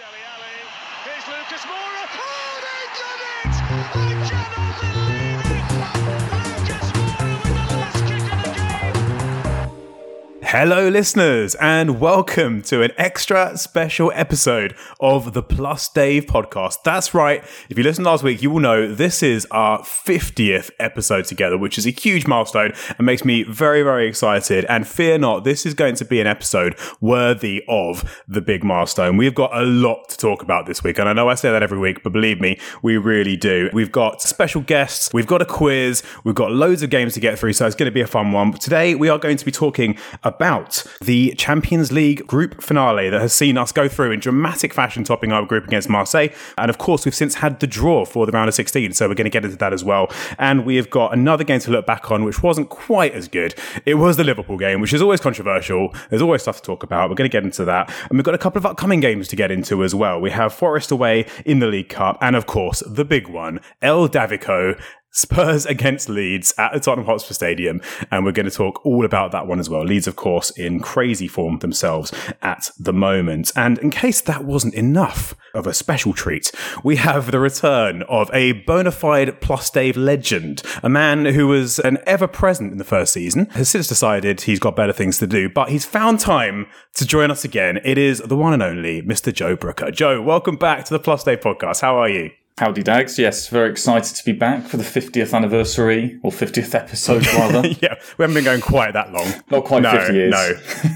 Deli. Here's Lucas Moura. Oh, they've done it! Hello, listeners, and welcome to an extra special episode of the Plus Dave podcast. That's right. If you listened last week, you will know this is our 50th episode together, which is a huge milestone and makes me very, very excited. And fear not, this is going to be an episode worthy of the big milestone. We've got a lot to talk about this week. And I know I say that every week, but believe me, we really do. We've got special guests, we've got a quiz, we've got loads of games to get through. So it's going to be a fun one. But today we are going to be talking about the Champions League group finale that has seen us go through in dramatic fashion, topping our group against Marseille. And of course, we've since had the draw for the round of 16. So we're going to get into that as well. And we have got another game to look back on, which wasn't quite as good. It was the Liverpool game, which is always controversial. There's always stuff to talk about. We're going to get into that. And we've got a couple of upcoming games to get into as well. We have Forest away in the League Cup. And of course, the big one, El Davico Spurs against Leeds at the Tottenham Hotspur Stadium, and we're going to talk all about that one as well. Leeds, of course, in crazy form themselves at the moment. And in case that wasn't enough of a special treat, we have the return of a bona fide Plus Dave legend, a man who was an ever present in the first season, has since decided he's got better things to do, but he's found time to join us again. It is the one and only Mr. Joe Brooker. Joe, welcome back to the Plus Dave podcast. How are you? Howdy, Dags. Yes, very excited to be back for the 50th anniversary, or 50th episode, rather. yeah, we haven't been going quite that long. Not quite no, 50 years.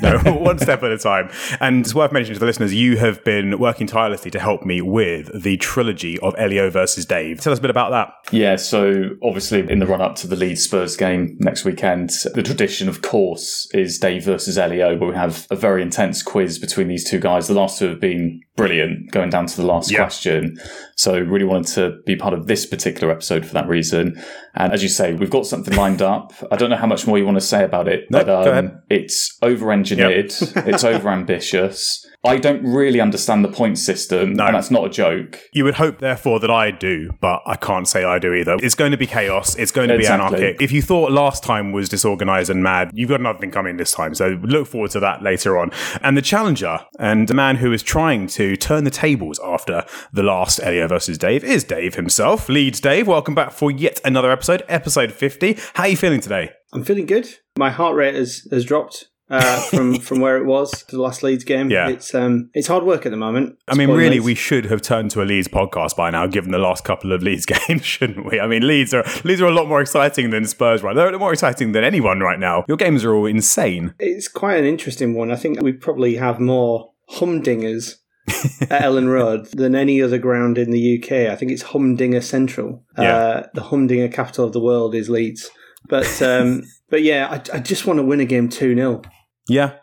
No, no, one step at a time. And it's worth mentioning to the listeners, you have been working tirelessly to help me with the trilogy of Elio versus Dave. Tell us a bit about that. Yeah, so obviously in the run up to the Leeds Spurs game next weekend, the tradition, of course, is Dave versus Elio, where we have a very intense quiz between these two guys. The last two have been brilliant, going down to the last Yeah. question. So really wanted to be part of this particular episode for that reason. And as you say, we've got something lined up. I don't know how much more you want to say about it, No, but um, it's over engineered, it's over ambitious. I don't really understand the point system, No. and that's not a joke. You would hope, therefore, that I do, but I can't say I do either. It's going to be chaos. It's going to Exactly. be anarchic. If you thought last time was disorganized and mad, you've got another thing coming this time. So look forward to that later on. And the challenger and the man who is trying to turn the tables after the last Elio versus Dave is Dave himself. Leeds Dave, welcome back for yet another episode, episode 50. How are you feeling today? I'm feeling good. My heart rate has, has dropped uh, from from where it was to the last Leeds game. Yeah. it's um it's hard work at the moment. I mean, really, Leeds. we should have turned to a Leeds podcast by now, given the last couple of Leeds games, shouldn't we? I mean, Leeds are Leeds are a lot more exciting than Spurs, right? They're more exciting than anyone right now. Your games are all insane. It's quite an interesting one. I think we probably have more humdingers at Elland Road than any other ground in the UK. I think it's Humdinger Central. Yeah. Uh, the Humdinger capital of the world is Leeds. But um, but yeah, I, I just want to win a game two 0 Yeah.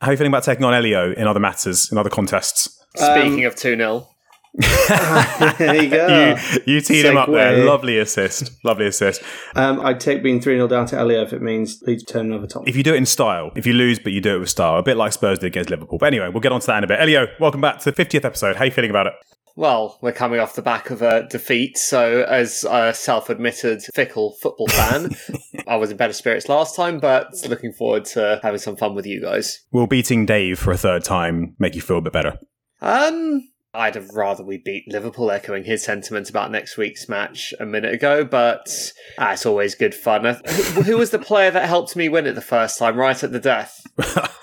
How are you feeling about taking on Elio in other matters, in other contests? Speaking of 2 0, there you go. You, you teed him up there. Lovely assist. Lovely assist. Um, I'd take being 3 0 down to Elio if it means Leeds turn over top. If you do it in style, if you lose, but you do it with style, a bit like Spurs did against Liverpool. But anyway, we'll get on to that in a bit. Elio, welcome back to the 50th episode. How are you feeling about it? Well, we're coming off the back of a defeat, so as a self admitted fickle football fan, I was in better spirits last time, but looking forward to having some fun with you guys. Will beating Dave for a third time make you feel a bit better? Um, I'd have rather we beat Liverpool, echoing his sentiment about next week's match a minute ago, but ah, it's always good fun. Who, who was the player that helped me win it the first time, right at the death?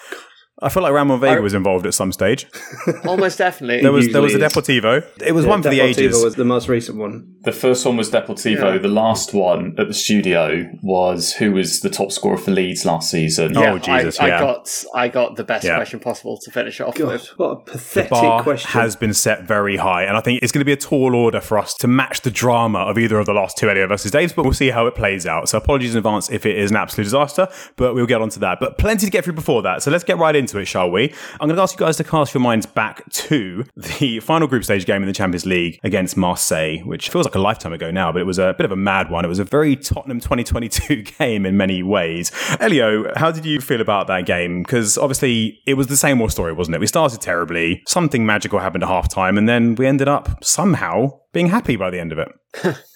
I feel like Ramon Vega I- was involved at some stage. Almost definitely. There was there was a. Deportivo. It was one for the Deportivo ages. was the most recent one. The first one was Deportivo. Yeah. The last one at the studio was who was the top scorer for Leeds last season. Oh, Jesus, I, yeah. I got I got the best Yeah. question possible to finish it off God, with. what a pathetic bar question. has been set very high, and I think it's going to be a tall order for us to match the drama of either of the last two Elio versus Daves. But we'll see how it plays out. So apologies in advance if it is an absolute disaster, but we'll get onto that. But plenty to get through before that. So let's get right into it, shall we? I'm going to ask you guys to cast your minds back to the final group stage game in the Champions League against Marseille, which feels like a lifetime ago now, but it was a bit of a mad one. It was a very Tottenham 2022 game in many ways. Elio, how did you feel about that game? Because obviously it was the same old story, wasn't it? We started terribly, something magical happened at half time, and then we ended up somehow being happy by the end of it.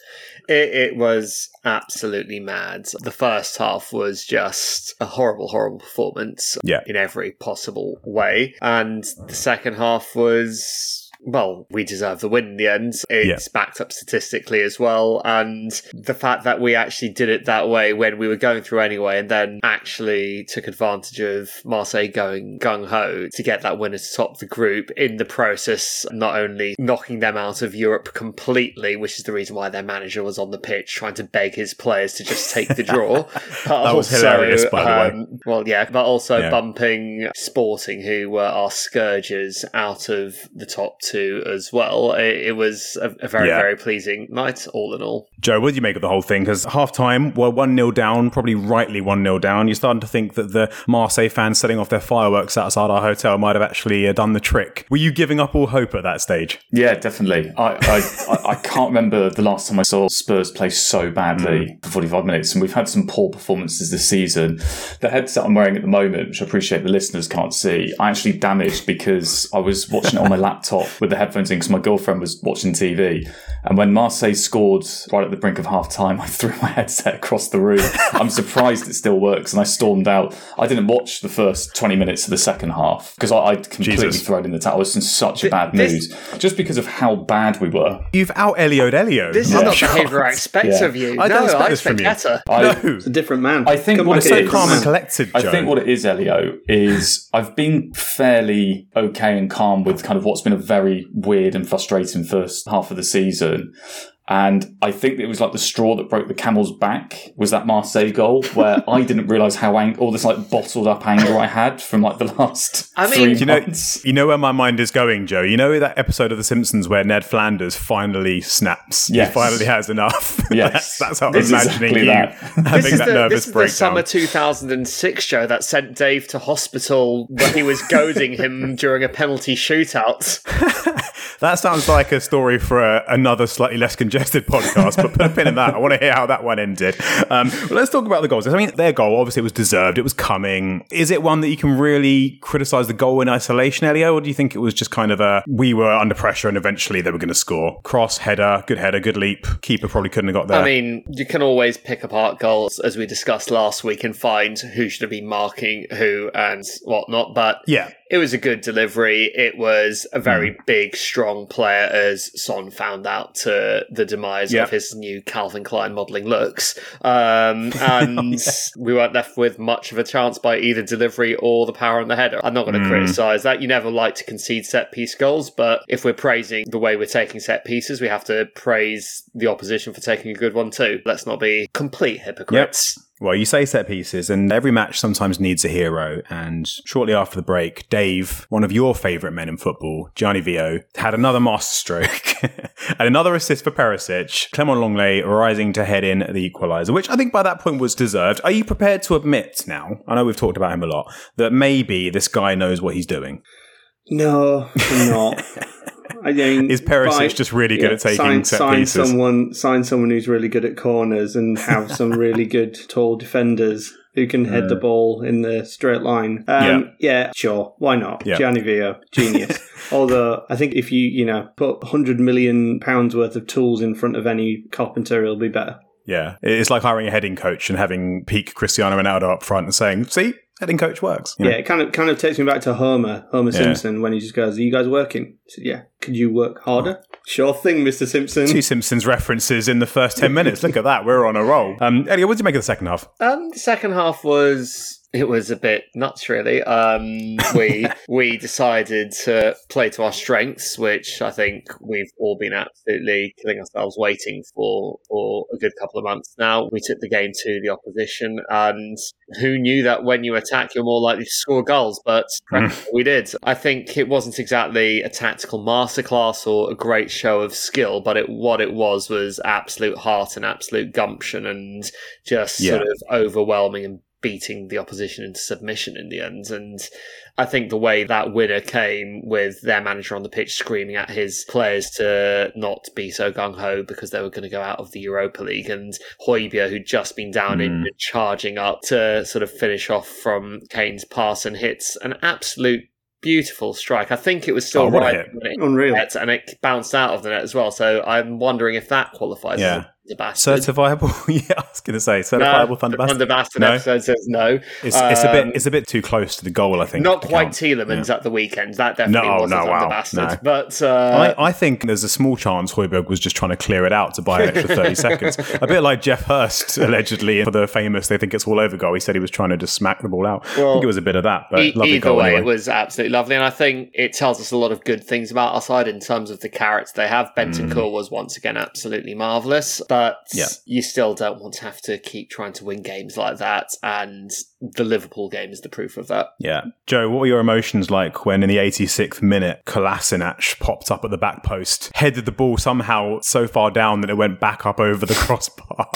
It, it was absolutely mad. The first half was just a horrible, horrible performance Yeah. in every possible way. And the second half was well, we deserve the win in the end. It's backed up statistically as well. And the fact that we actually did it that way when we were going through anyway, and then actually took advantage of Marseille going gung ho to get that winner to top the group in the process, not only knocking them out of Europe completely, which is the reason why their manager was on the pitch trying to beg his players to just take the draw. But That was hilarious, by the way. um, Well, yeah, but also Yeah. bumping Sporting, who were our scourges, out of the top two as well. It, it was a, a very, Yeah. very pleasing night, all in all. Joe, what did you make of the whole thing? Because half time, we're 1 0 down, probably rightly 1 0 down. You're starting to think that the Marseille fans setting off their fireworks outside our hotel might have actually uh, done the trick. Were you giving up all hope at that stage? Yeah, definitely. I, I, I- I can't remember the last time I saw Spurs play so badly for 45 minutes, and we've had some poor performances this season. The headset I'm wearing at the moment, which I appreciate the listeners can't see, I actually damaged because I was watching it on my laptop with the headphones in because my girlfriend was watching TV. And when Marseille scored right at the brink of half time, I threw my headset across the room. I'm surprised it still works, and I stormed out. I didn't watch the first 20 minutes of the second half because I, I'd completely Jesus. thrown in the towel. I was in such a bad this- mood just because of how bad we were. You've out Elioed Elio. This Yeah. is not the Sure. behaviour I expect Yeah. of you. I don't no, expect I this from expect you. better. I, No. It's a different man. I think Come what back it's here, so so calm and collected, I think what it is, Elio, is I've been fairly okay and calm with kind of what's been a very weird and frustrating first half of the season. And I think it was like the straw that broke the camel's back was that Marseille goal where I didn't realise how ang- all this like bottled up anger I had from like the last I mean- three you know, you know where my mind is going, Joe. You know that episode of The Simpsons where Ned Flanders finally snaps. Yes. He finally has enough. Yes. that's, that's how I'm It's imagining exactly you that. having This is, that the, nervous this is the summer 2006 show that sent Dave to hospital when he was goading him during a penalty shootout. That sounds like a story for a, another slightly less congested podcast, but put a pin in that. I want to hear how that one ended. Um, let's talk about the goals. I mean, their goal, obviously, it was deserved. It was coming. Is it one that you can really criticize the goal in isolation, Elio, or do you think it was just kind of a we were under pressure and eventually they were going to score? Cross, header, good header, good leap. Keeper probably couldn't have got there. I mean, you can always pick apart goals, as we discussed last week, and find who should have been marking who and whatnot. But yeah. It was a good delivery. It was a very Hmm. big, strong player, as Son found out to the demise Yeah. of his new Calvin Klein modelling looks. Um, and we weren't left with much of a chance by either delivery or the power on the header. I'm not going to Hmm. criticise that. You never like to concede set piece goals, but if we're praising the way we're taking set pieces, we have to praise the opposition for taking a good one too. Let's not be complete hypocrites. Well, you say set pieces, and every match sometimes needs a hero. And shortly after the break, Dave, one of your favourite men in football, Gianni Vio, had another masterstroke and another assist for Perisic. Clement Lenglet rising to head in the equaliser, which I think by that point was deserved. Are you prepared to admit now? I know we've talked about him a lot that maybe this guy knows what he's doing. No, I'm not. I mean, Is Perisic just really good at taking sign, set sign pieces? someone, sign someone who's really good at corners and have some really good tall defenders who can head the ball in the straight line. Um, yeah. sure, why not? Yeah. Gianni Vio, genius. Although I think if you, you know, put hundred million pounds worth of tools in front of any carpenter, it'll be better. Yeah, it's like hiring a heading coach and having peak Cristiano Ronaldo up front and saying, "See, heading coach works." You know? Yeah, it kind of kind of takes me back to Homer, Homer Yeah. Simpson, when he just goes, "Are you guys working?" I said, "Yeah." Could you work harder? Sure thing, Mister Simpson. Two Simpsons references in the first 10 minutes. Look at that. We're on a roll. Um, Elliot, what did you make of the second half? Um, the second half was it was a bit nuts, really. Um, we we decided to play to our strengths, which I think we've all been absolutely killing ourselves waiting for for a good couple of months now. We took the game to the opposition, and who knew that when you attack, you're more likely to score goals? But we did. I think it wasn't exactly a tactical masterclass or a great show of skill, but it what it was was absolute heart and absolute gumption and just Yeah. sort of overwhelming and beating the opposition into submission in the end. And I think the way that winner came with their manager on the pitch screaming at his players to not be so gung ho because they were going to go out of the Europa League, and Hojbjerg, who'd just been down Mm. in charging up to sort of finish off from Kane's pass and hits an absolute. Beautiful strike. I think it was still Oh, right it Unreal. net, and it bounced out of the net as well. So I'm wondering if that qualifies. Yeah. Thunder Bastard. Certifiable? yeah, I was going to say certifiable no, Thunder the Bastard. Thunder Bastard No? episode says no. It's, it's a bit Um, it's a bit too close to the goal. I think. not quite count. Tielemans at the weekend. That definitely No, was no, a Thunder wow, Bastard. no. But uh, I, I think there's a small chance Hojbjerg was just trying to clear it out to buy an extra 30 seconds. A bit like Geoff Hurst, allegedly, for the famous They Think It's All Over goal. He said he was trying to just smack the ball out. I think it was a bit of that, but E- lovely either goal way, anyway. it was absolutely lovely, and I think it tells us a lot of good things about our side in terms of the carrots they have. benton Bentancur was once again absolutely marvelous, but. Yeah. you still don't want to have to keep trying to win games like that, and the Liverpool game is the proof of that. Yeah. Joe, what were your emotions like when in the 86th minute, Kolasinac popped up at the back post, headed the ball somehow so far down that it went back up over the crossbar?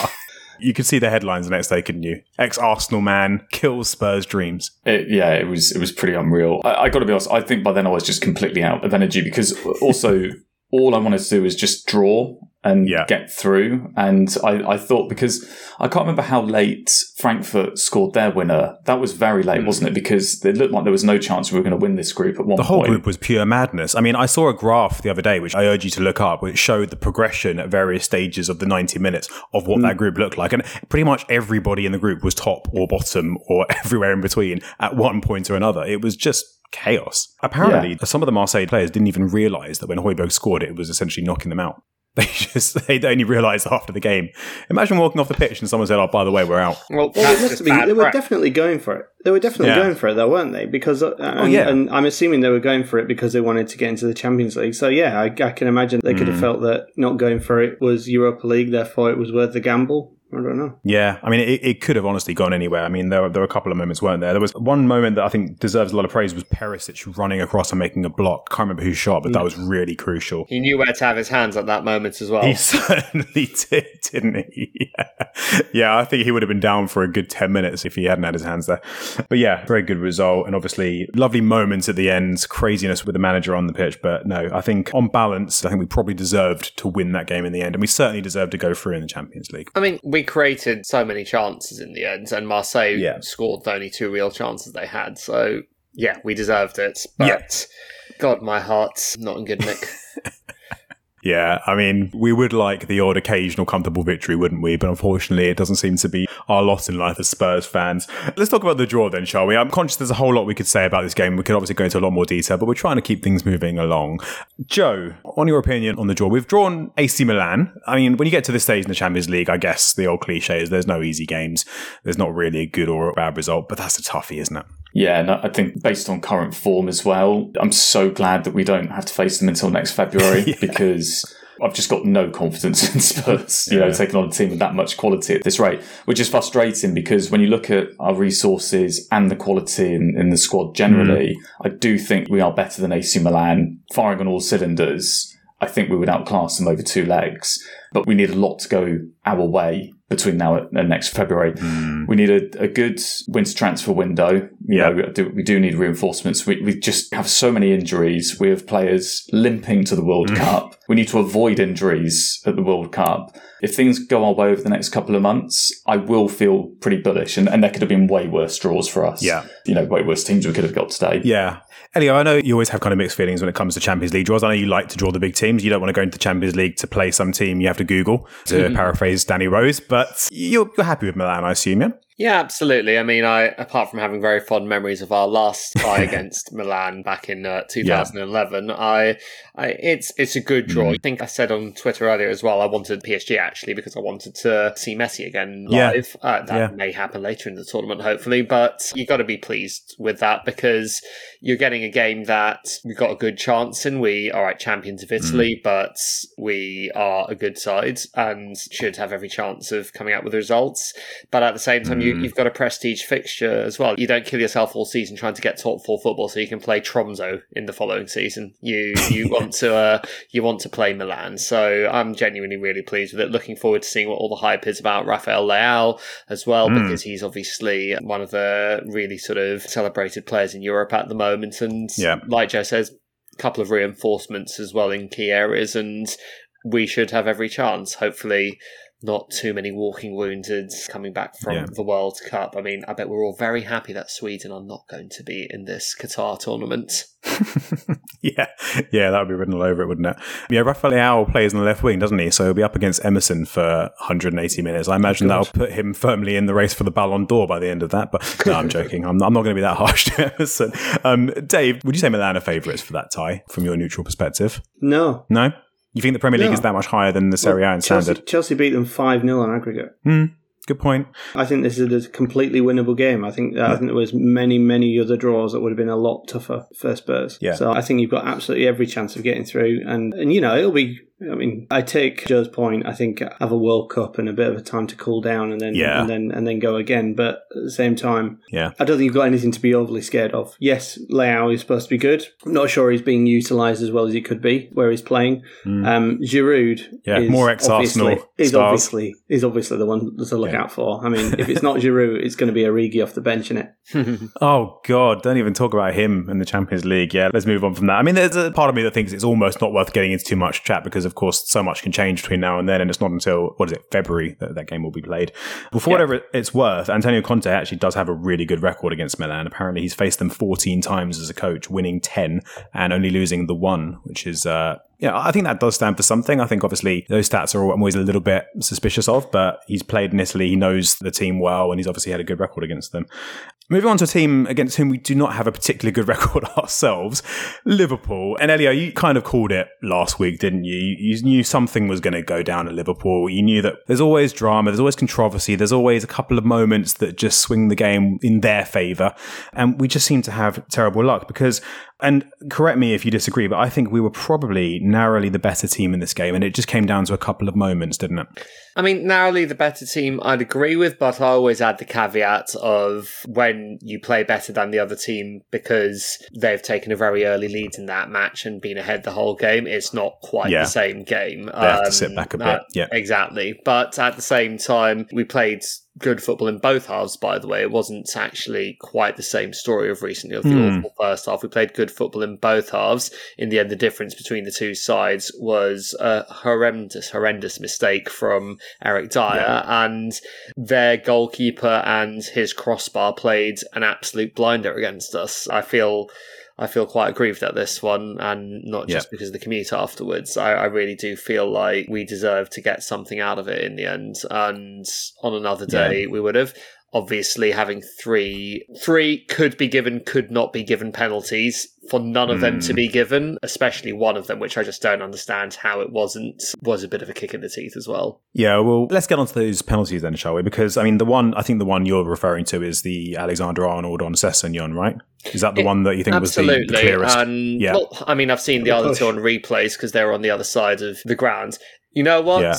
You could see the headlines the next day, couldn't you? Ex Arsenal man kills Spurs dreams. It, yeah, it was it was pretty unreal. I, I got to be honest. I think by then I was just completely out of energy because also all I wanted to do was just draw and Yeah. get through. And I, I thought because I can't remember how late Frankfurt scored their winner. That was very late, hmm. wasn't it? Because it looked like there was no chance we were going to win this group at one point. The whole point. group was pure madness. I mean, I saw a graph the other day, which I urge you to look up, which showed the progression at various stages of the 90 minutes of what hmm. that group looked like. And pretty much everybody in the group was top or bottom or everywhere in between at one point or another. It was just chaos. Apparently, some of the Marseille players didn't even realize that when Hojbjerg scored it was essentially knocking them out. They just, they only realized after the game. Imagine walking off the pitch and someone said, oh, by the way, we're out. Well, Well, that's they must have been. They were prep. definitely going for it. They were definitely Yeah. going for it, though, weren't they? Because, uh, and, yeah. and I'm assuming they were going for it because they wanted to get into the Champions League. So yeah, I, I can imagine they could Mm. have felt that not going for it was Europa League, therefore it was worth the gamble. I don't know. Yeah, I mean, it, it could have honestly gone anywhere. I mean, there were, there were a couple of moments, weren't there? There was one moment that I think deserves a lot of praise was Perisic running across and making a block. Can't remember who shot, but that was really crucial. He knew where to have his hands at that moment as well. He certainly did, didn't he? Yeah. yeah, I think he would have been down for a good 10 minutes if he hadn't had his hands there. But yeah, very good result. And obviously, lovely moments at the end, craziness with the manager on the pitch. But no, I think on balance, I think we probably deserved to win that game in the end. And we certainly deserved to go through in the Champions League. I mean, we created so many chances in the end, and Marseille Yeah. scored the only two real chances they had. So, yeah, we deserved it. But, Yeah. God, my heart's not in good nick. Yeah, I mean, we would like the odd occasional comfortable victory, wouldn't we? But unfortunately, it doesn't seem to be our lot in life as Spurs fans. Let's talk about the draw then, shall we? I'm conscious there's a whole lot we could say about this game. We could obviously go into a lot more detail, but we're trying to keep things moving along. Joe, on your opinion on the draw, we've drawn AC Milan. I mean, when you get to this stage in the Champions League, I guess the old cliche is there's no easy games. There's not really a good or a bad result, but that's a toughie, isn't it? Yeah, and I think based on current form as well, I'm so glad that we don't have to face them until next February because I've just got no confidence in Spurs, you know, taking on a team with that much quality at this rate, which is frustrating because when you look at our resources and the quality in, in the squad generally, mm. I do think we are better than AC Milan, firing on all cylinders. I think we would outclass them over two legs, but we need a lot to go our way between now and next February. Hmm. We need a, a good winter transfer window. You Yeah. know, we do, we do need reinforcements. We, we just have so many injuries. We have players limping to the World hmm. Cup. We need to avoid injuries at the World Cup. If things go our way over the next couple of months, I will feel pretty bullish. And, and there could have been way worse draws for us. Yeah. You know, way worse teams we could have got today. Yeah. Elio, I know you always have kind of mixed feelings when it comes to Champions League draws. I know you like to draw the big teams. You don't want to go into the Champions League to play some team you have to Google, to mm-hmm. paraphrase Danny Rose, but you're, you're happy with Milan, I assume, yeah? Yeah, absolutely. I mean, I apart from having very fond memories of our last tie against Milan back in uh, 2011, I, I it's it's a good draw. I think I said on Twitter earlier as well. I wanted PSG actually because I wanted to see Messi again Yeah. live. Uh, that Yeah. may happen later in the tournament, hopefully. But you've got to be pleased with that because you're getting a game that we got a good chance in. We are right champions of Italy, but we are a good side and should have every chance of coming out with results. But at the same time, you, you've got a prestige fixture as well. You don't kill yourself all season trying to get top four football so you can play Tromso in the following season. You you want to uh, you want to play Milan. So I'm genuinely really pleased with it. Looking forward to seeing what all the hype is about Rafael Leao as well because he's obviously one of the really sort of celebrated players in Europe at the moment. And Yeah. like Joe says, a couple of reinforcements as well in key areas and we should have every chance. Hopefully, not too many walking wounded coming back from Yeah. the World Cup. I mean, I bet we're all very happy that Sweden are not going to be in this Qatar tournament. yeah, yeah, that would be written all over it, wouldn't it? Yeah, Rafael Leao plays on the left wing, doesn't he? So he'll be up against Emerson for 180 minutes. I imagine that'll put him firmly in the race for the Ballon d'Or by the end of that. But no, I'm joking. I'm, I'm not going to be that harsh to Emerson. Um, Dave, would you say Milan are favourites for that tie from your neutral perspective? No. No? You think the Premier League No. is that much higher than the Serie A in Chelsea, standard? Chelsea beat them 5 0 on aggregate. Hmm, good point. I think this is a completely winnable game. I think uh, I think there was many many other draws that would have been a lot tougher for Spurs. Yeah. So I think you've got absolutely every chance of getting through, and and you know it'll be. I mean, I take Joe's point. I think have a World Cup and a bit of a time to cool down, and then Yeah. and then and then go again. But at the same time, Yeah. I don't think you've got anything to be overly scared of. Yes, Leao is supposed to be good. I'm not sure he's being utilised as well as he could be where he's playing. Um, Giroud. Yeah, is more ex-Arsenal obviously- is stars. obviously is obviously the one to look Yeah. out for. I mean, if it's not Giroud, it's going to be Origi off the bench, is it? Oh God! Don't even talk about him in the Champions League. Yeah, let's move on from that. I mean, there's a part of me that thinks it's almost not worth getting into too much chat because, of course, so much can change between now and then, and it's not until what is it February that that game will be played. But for whatever it's worth, Antonio Conte actually does have a really good record against Milan. Apparently, he's faced them 14 times as a coach, winning 10 and only losing the one, which is. Uh, yeah, I think that does stand for something. I think obviously those stats are always a little bit suspicious of, but he's played in Italy, he knows the team well, and he's obviously had a good record against them. Moving on to a team against whom we do not have a particularly good record ourselves, Liverpool. And Elio, you kind of called it last week, didn't you? You knew something was going to go down at Liverpool. You knew that there's always drama, there's always controversy, there's always a couple of moments that just swing the game in their favour. And we just seem to have terrible luck because, and correct me if you disagree, but I think we were probably narrowly the better team in this game. And it just came down to a couple of moments, didn't it? I mean, narrowly the better team, I'd agree with, but I always add the caveat of when you play better than the other team because they've taken a very early lead in that match and been ahead the whole game. It's not quite Yeah. the same game. They have to sit back a um, bit, uh, yeah. exactly. But at the same time, we played good football in both halves. By the way, it wasn't actually quite the same story of recently of the Hmm. awful first half. We played good football in both halves. In the end, the difference between the two sides was a horrendous, horrendous mistake from Eric Dier, and their goalkeeper and his crossbar played an absolute blinder against us. I feel. I feel quite aggrieved at this one, and not just because of the commute afterwards. I, I really do feel like we deserve to get something out of it in the end. And on another day, we would have. Obviously, having three, three could be given, could not be given penalties. For none of them to be hmm. given, especially one of them, which I just don't understand how it wasn't, was a bit of a kick in the teeth as well. Yeah, well, let's get on to those penalties then, shall we? Because, I mean, the one, I think the one you're referring to is the Alexander Arnold on Sessegnon, right? Is that the It- one that you think was the, Absolutely. the clearest? And Yeah. well, I mean, I've seen the other two on replays because they're on the other side of the ground. You know what? Yeah.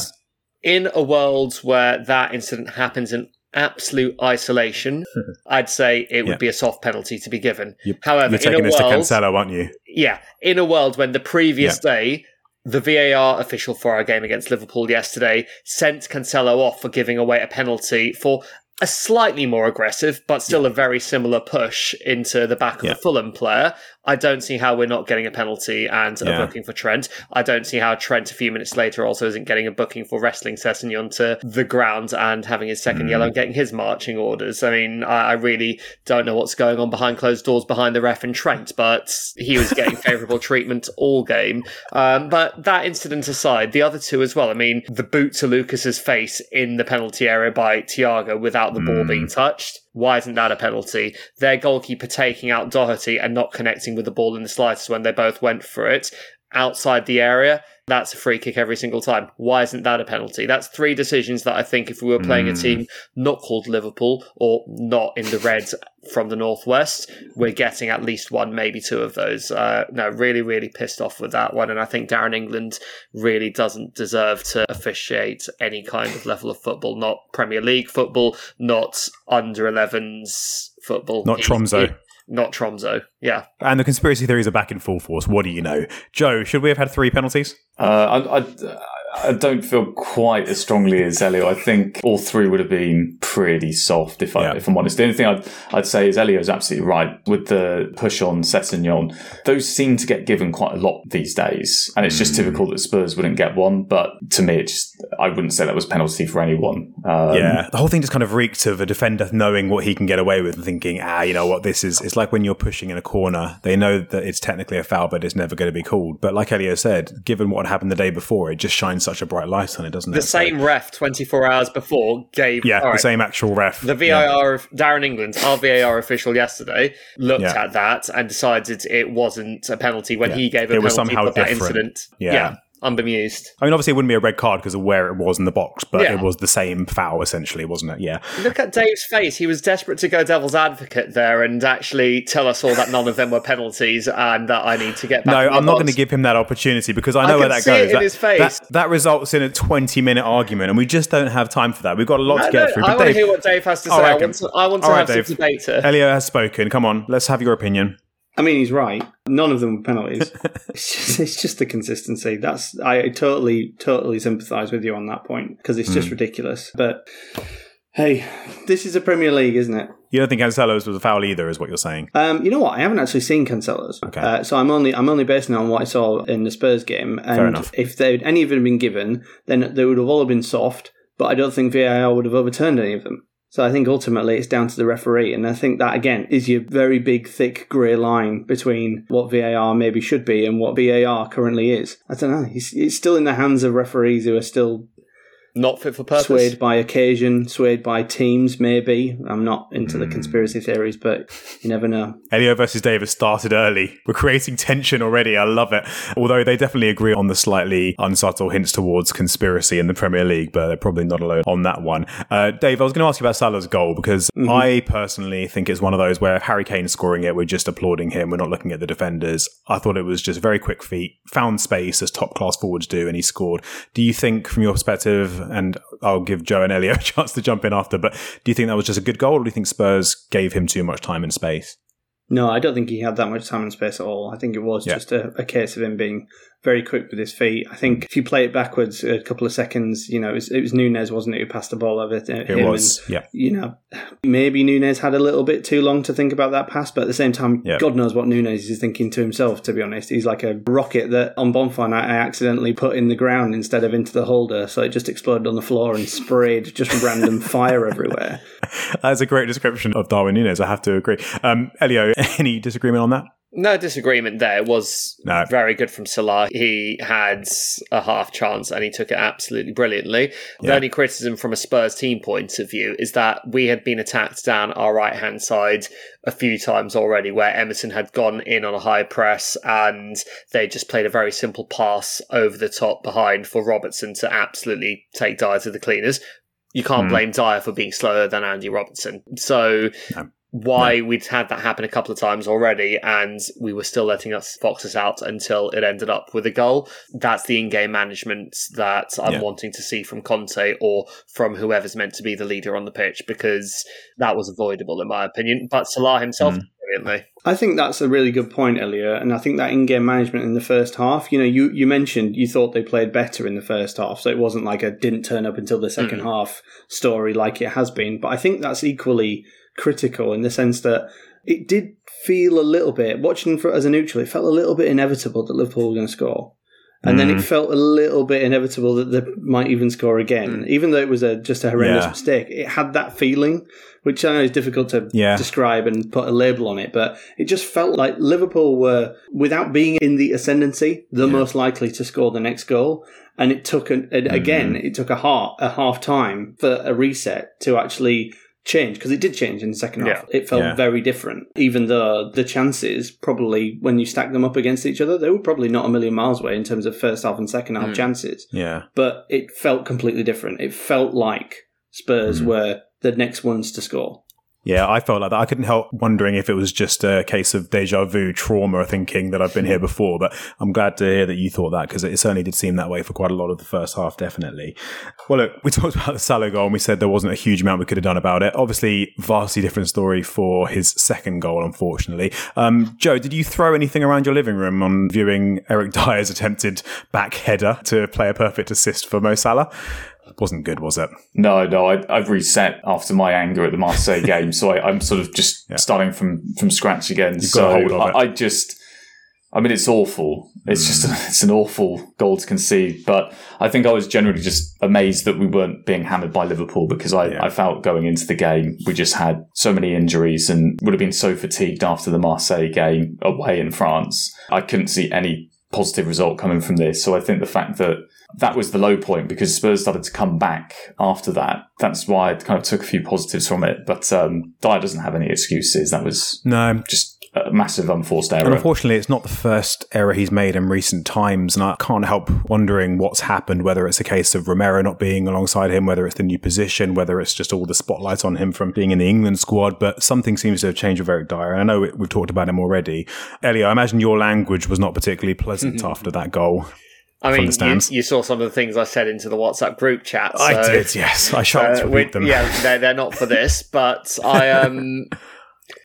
In a world where that incident happens in absolute isolation, I'd say it would Yeah. be a soft penalty to be given. You- However, You're in a taking this to world, Cancelo, aren't you? yeah, in a world when the previous day, the VAR official for our game against Liverpool yesterday sent Cancelo off for giving away a penalty for a slightly more aggressive, but still a very similar push into the back of Yeah. a Fulham player. I don't see how we're not getting a penalty and a Yeah. booking for Trent. I don't see how Trent a few minutes later also isn't getting a booking for wrestling Sessegnon to the ground and having his second Mm. yellow and getting his marching orders. I mean, I, I really don't know what's going on behind closed doors behind the ref and Trent, but he was getting favourable treatment all game. Um, but that incident aside, the other two as well. I mean, the boot to Lucas's face in the penalty area by Thiago without the ball being touched. Why isn't that a penalty? Their goalkeeper taking out Doherty and not connecting with the ball in the slightest when they both went for it outside the area. That's a free kick every single time. Why isn't that a penalty? That's three decisions that I think if we were playing a team not called Liverpool or not in the red from the northwest, we're getting at least one, maybe two of those. Uh, no, really, really pissed off with that one, and I think Darren England really doesn't deserve to officiate any kind of level of football, not Premier League football, not under 11s football, Not He- Tromso. he- not Tromso. Yeah, And the conspiracy theories are back in full force. What do you know? Joe, should we have had three penalties? Uh, I, I, I don't feel quite as strongly as Elio. I think all three would have been pretty soft, if, Yeah. I, if I'm honest. The only thing I'd, I'd say is Elio's absolutely right with the push on Sessegnon. Those seem to get given quite a lot these days, and it's just typical that Spurs wouldn't get one. But to me, it just I wouldn't say that was penalty for anyone. Um, yeah, the whole thing just kind of reeked of a defender knowing what he can get away with and thinking, ah, you know what, this is. It's like when you're pushing in a corner, they know that it's technically a foul, but it's never going to be called. But like Elio said, given what happened the day before, it just shines such a bright light on it, doesn't The it? The same ref 24 hours before gave. yeah, all the right, same actual ref. The Yeah. VAR of Darren England, our VAR official yesterday, looked Yeah. at that and decided it wasn't a penalty when Yeah. he gave a It was penalty somehow for that different. incident. Yeah. I'm bemused. I mean, obviously, it wouldn't be a red card because of where it was in the box, but Yeah. it was the same foul essentially, wasn't it? Yeah. Look at Dave's face. He was desperate to go devil's advocate there and actually tell us all that none of them were penalties and that I need to get back. No, I'm not box. going to give him that opportunity because I I know where that goes. that, his face. That, that results in a 20 minute argument, and we just don't have time for that. We've got a lot No, to get no, through. I But want to hear what Dave has to say. Right, I want to, I want to right, have Dave. some debate. Elio has spoken. Come on, let's have your opinion. I mean, he's right. None of them were penalties. it's, just, it's just the consistency. That's I totally, totally sympathise with you on that point because it's just ridiculous. But hey, this is a Premier League, isn't it? You don't think Cancelo's was a foul either, is what you're saying? Um, you know what? I haven't actually seen Cancelo's, Okay. uh, so I'm only I'm only basing it on what I saw in the Spurs game. And enough. if they'd any of them been given, then they would have all been soft. But I don't think VAR would have overturned any of them. So I think ultimately it's down to the referee, and I think that again is your very big, thick grey line between what VAR maybe should be and what VAR currently is. I don't know. It's, still in the hands of referees who are still Not fit for purpose. swayed by occasion, swayed by teams. Maybe I'm not into Hmm. the conspiracy theories, but you never know. Elio versus Davis started early. We're creating tension already. I love it. Although they definitely agree on the slightly unsubtle hints towards conspiracy in the Premier League, but they're probably not alone on that one. Uh, Dave, I was going to ask you about Salah's goal because I personally think it's one of those where Harry Kane's scoring it, we're just applauding him. We're not looking at the defenders. I thought it was just very quick feet, found space as top class forwards do, and he scored. Do you think, from your perspective, and I'll give Joe and Elio a chance to jump in after, but do you think that was just a good goal, or do you think Spurs gave him too much time and space? No, I don't think he had that much time and space at all. I think it was Yeah. just a, a case of him being very quick with his feet. I think if you play it backwards a couple of seconds, you know, it was, it was Nunez, wasn't it, who passed the ball over to It him? was, yeah. You know, maybe Nunez had a little bit too long to think about that pass, but at the same time, Yeah. God knows what Nunez is thinking to himself, to be honest. He's like a rocket that on Bonfire I I accidentally put in the ground instead of into the holder, so it just exploded on the floor and sprayed just random fire everywhere. That's a great description of Darwin Nunez. I have to agree. Um, Elio, any disagreement on that? No disagreement there. It was No. very good from Salah. He had a half chance and he took it absolutely brilliantly. The only criticism from a Spurs team point of view is that we had been attacked down our right hand side a few times already where Emerson had gone in on a high press and they just played a very simple pass over the top behind for Robertson to absolutely take Dier to the cleaners. You can't Hmm. blame Dier for being slower than Andy Robertson. So No. Why we'd had that happen a couple of times already and we were still letting us box us out until it ended up with a goal. That's the in-game management that I'm Yeah. wanting to see from Conte or from whoever's meant to be the leader on the pitch because that was avoidable in my opinion. But Salah himself Mm. I think that's a really good point, Elliot. And I think that in-game management in the first half, you know, you, you mentioned you thought they played better in the first half, so it wasn't like a didn't turn up until the second half story like it has been. But I think that's equally critical in the sense that it did feel a little bit watching for, as a neutral. It felt a little bit inevitable that Liverpool were going to score. And then it mm. felt a little bit inevitable that they might even score again, mm. even though it was a just a horrendous Yeah. mistake. It had that feeling, which I know is difficult to Yeah. describe and put a label on it, but it just felt like Liverpool were, without being in the ascendancy, the most likely to score the next goal. And it took an, and again, mm-hmm. it took a half a half time for a reset to actually change because it did change in the second half. It felt Yeah. very different, even though the chances probably when you stack them up against each other, they were probably not a million miles away in terms of first half and second half hmm. chances. Yeah. But it felt completely different. It felt like Spurs hmm. were the next ones to score. Yeah, I felt like that. I couldn't help wondering if it was just a case of deja vu trauma thinking that I've been here before, but I'm glad to hear that you thought that because it certainly did seem that way for quite a lot of the first half, definitely. Well, look, we talked about the Salah goal and we said there wasn't a huge amount we could have done about it. Obviously, vastly different story for his second goal, unfortunately. Um, Joe, did you throw anything around your living room on viewing Eric Dier's attempted back header to play a perfect assist for Mo Salah? Wasn't good, was it? No, no, I, I've reset after my anger at the Marseille game, so I, I'm sort of just starting from from scratch again. a so hold of it. I, I just I mean, it's awful. It's just mm. it's an awful goal to concede. But I think I was generally just amazed that we weren't being hammered by Liverpool because I, Yeah. I felt going into the game we just had so many injuries and would have been so fatigued after the Marseille game away in France. I couldn't see any positive result coming from this. So I think the fact that that was the low point because Spurs started to come back after that. That's why I kind of took a few positives from it. But um, Dier doesn't have any excuses. That was No, just a massive unforced error. And unfortunately, it's not the first error he's made in recent times. And I can't help wondering what's happened, whether it's a case of Romero not being alongside him, whether it's the new position, whether it's just all the spotlight on him from being in the England squad. But something seems to have changed with Eric Dier. And I know we've talked about him already. Elliot, I imagine your language was not particularly pleasant after that goal. I mean, you, you saw some of the things I said into the WhatsApp group chat. I did, yes. I shan't Uh, repeat them. Yeah, they're, they're not for this, but I um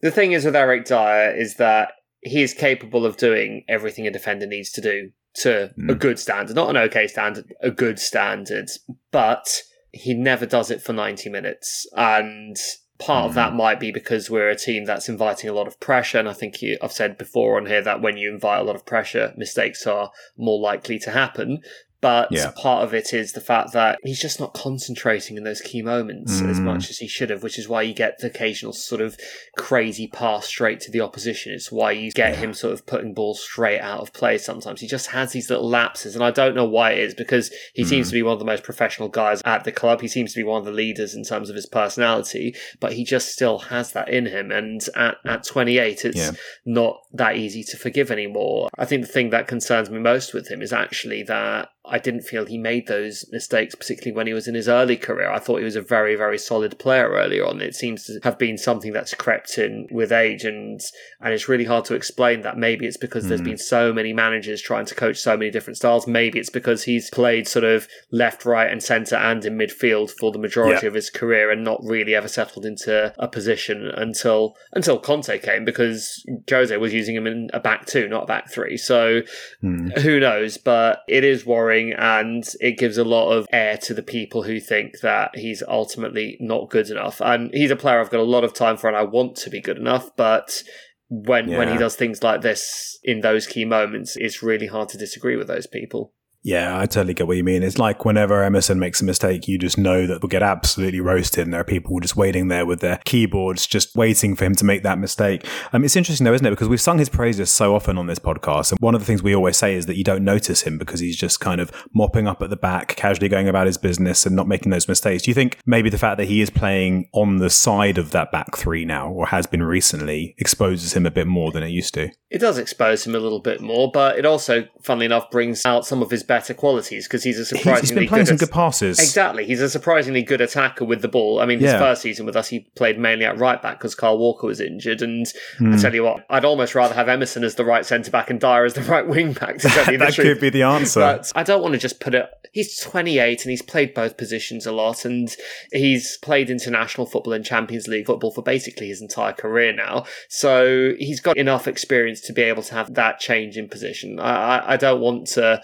the thing is with Eric Dier is that he is capable of doing everything a defender needs to do to Hmm. a good standard, not an okay standard, a good standard, but he never does it for 90 minutes and part of Hmm. that might be because we're a team that's inviting a lot of pressure and I think you, I've said before on here that when you invite a lot of pressure mistakes are more likely to happen but Yeah. part of it is the fact that he's just not concentrating in those key moments as Mm. much as he should have, which is why you get the occasional sort of crazy pass straight to the opposition. It's why you get him sort of putting balls straight out of play sometimes. He just has these little lapses, and I don't know why it is because he Mm. seems to be one of the most professional guys at the club. He seems to be one of the leaders in terms of his personality, but he just still has that in him. And at, at 28, it's Yeah. not that easy to forgive anymore. I think the thing that concerns me most with him is actually that I didn't feel he made those mistakes, particularly when he was in his early career. I thought he was a very, very solid player earlier on. It seems to have been something that's crept in with age, and and it's really hard to explain that. Maybe it's because there's been so many managers trying to coach so many different styles. Maybe it's because he's played sort of left, right, and centre and in midfield for the majority Yeah. of his career, and not really ever settled into a position until until Conte came, because Jose was using him in a back two, not a back three. So Hmm. who knows? But it is worrying and it gives a lot of air to the people who think that he's ultimately not good enough. And he's a player I've got a lot of time for and I want to be good enough, but when when he does things like this in those key moments, it's really hard to disagree with those people. Yeah, I totally get what you mean. It's like whenever Emerson makes a mistake, you just know that we'll get absolutely roasted, and there are people just waiting there with their keyboards, just waiting for him to make that mistake. Um, it's interesting though, isn't it? Because we've sung his praises so often on this podcast, and one of the things we always say is that you don't notice him because he's just kind of mopping up at the back, casually going about his business, and not making those mistakes. Do you think maybe the fact that he is playing on the side of that back three now, or has been recently, exposes him a bit more than it used to? It does expose him a little bit more, but it also, funnily enough, brings out some of his better qualities because he's a surprisingly he's been playing good some good passes. Exactly. He's a surprisingly good attacker with the ball. I mean, his Yeah. first season with us, he played mainly at right back because Kyle Walker was injured. And Hmm. I tell you what, I'd almost rather have Emerson as the right centre back and Dier as the right wing back, to tell you the that truth. could be the answer. But I don't want to just put it. He's 28 and he's played both positions a lot, and he's played international football and Champions League football for basically his entire career now. So he's got enough experience to be able to have that change in position. I, I, I don't want to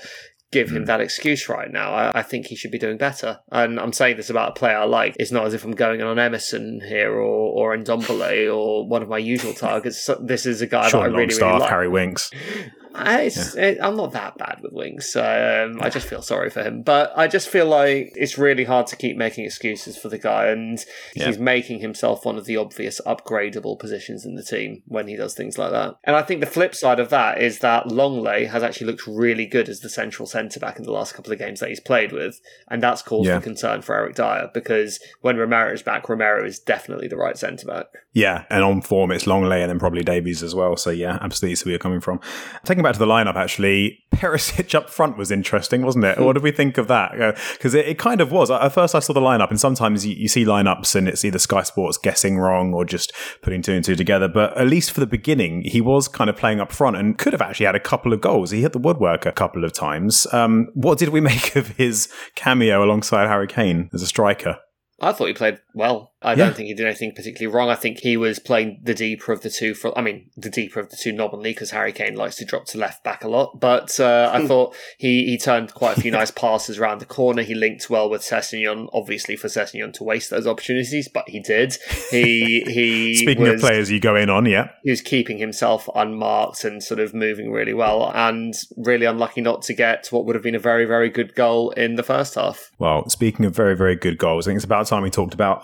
give him hmm. that excuse right now. I, I think he should be doing better. And I'm saying this about a player I like. It's not as if I'm going on Emerson here or or Ndombele or one of my usual targets. This is a guy that I really, really like. Harry Winks. I, I'm not that bad with Winks. Um, I just feel sorry for him, but I just feel like it's really hard to keep making excuses for the guy, and Yeah. he's making himself one of the obvious upgradable positions in the team when he does things like that. And I think the flip side of that is that Lenglet has actually looked really good as the central centre back in the last couple of games that he's played with, and that's caused Yeah. for concern for Eric Dier because when Romero is back, Romero is definitely the right centre back. Yeah, and on form, it's Lenglet and then probably Davies as well. So yeah, absolutely see where you're coming from. Taking back to the lineup, actually, Perisic up front was interesting, wasn't it? What did we think of that? Because it, it kind of was. At first, I saw the lineup, and sometimes you, you see lineups and it's either Sky Sports guessing wrong or just putting two and two together. But at least for the beginning, he was kind of playing up front and could have actually had a couple of goals. He hit the woodwork a couple of times. Um, what did we make of his cameo alongside Harry Kane as a striker? I thought he played well. I Yeah. don't think he did anything particularly wrong. I think he was playing the deeper of the two. For I mean, the deeper of the two nominally because Harry Kane likes to drop to left back a lot. But uh, I thought he he turned quite a few nice passes around the corner. He linked well with Sessegnon, obviously for Sessegnon to waste those opportunities, but he did. He he. Speaking of players you go in on, yeah. he was keeping himself unmarked and sort of moving really well, and really unlucky not to get what would have been a very, very good goal in the first half. Well, speaking of very, very good goals, I think it's about time we talked about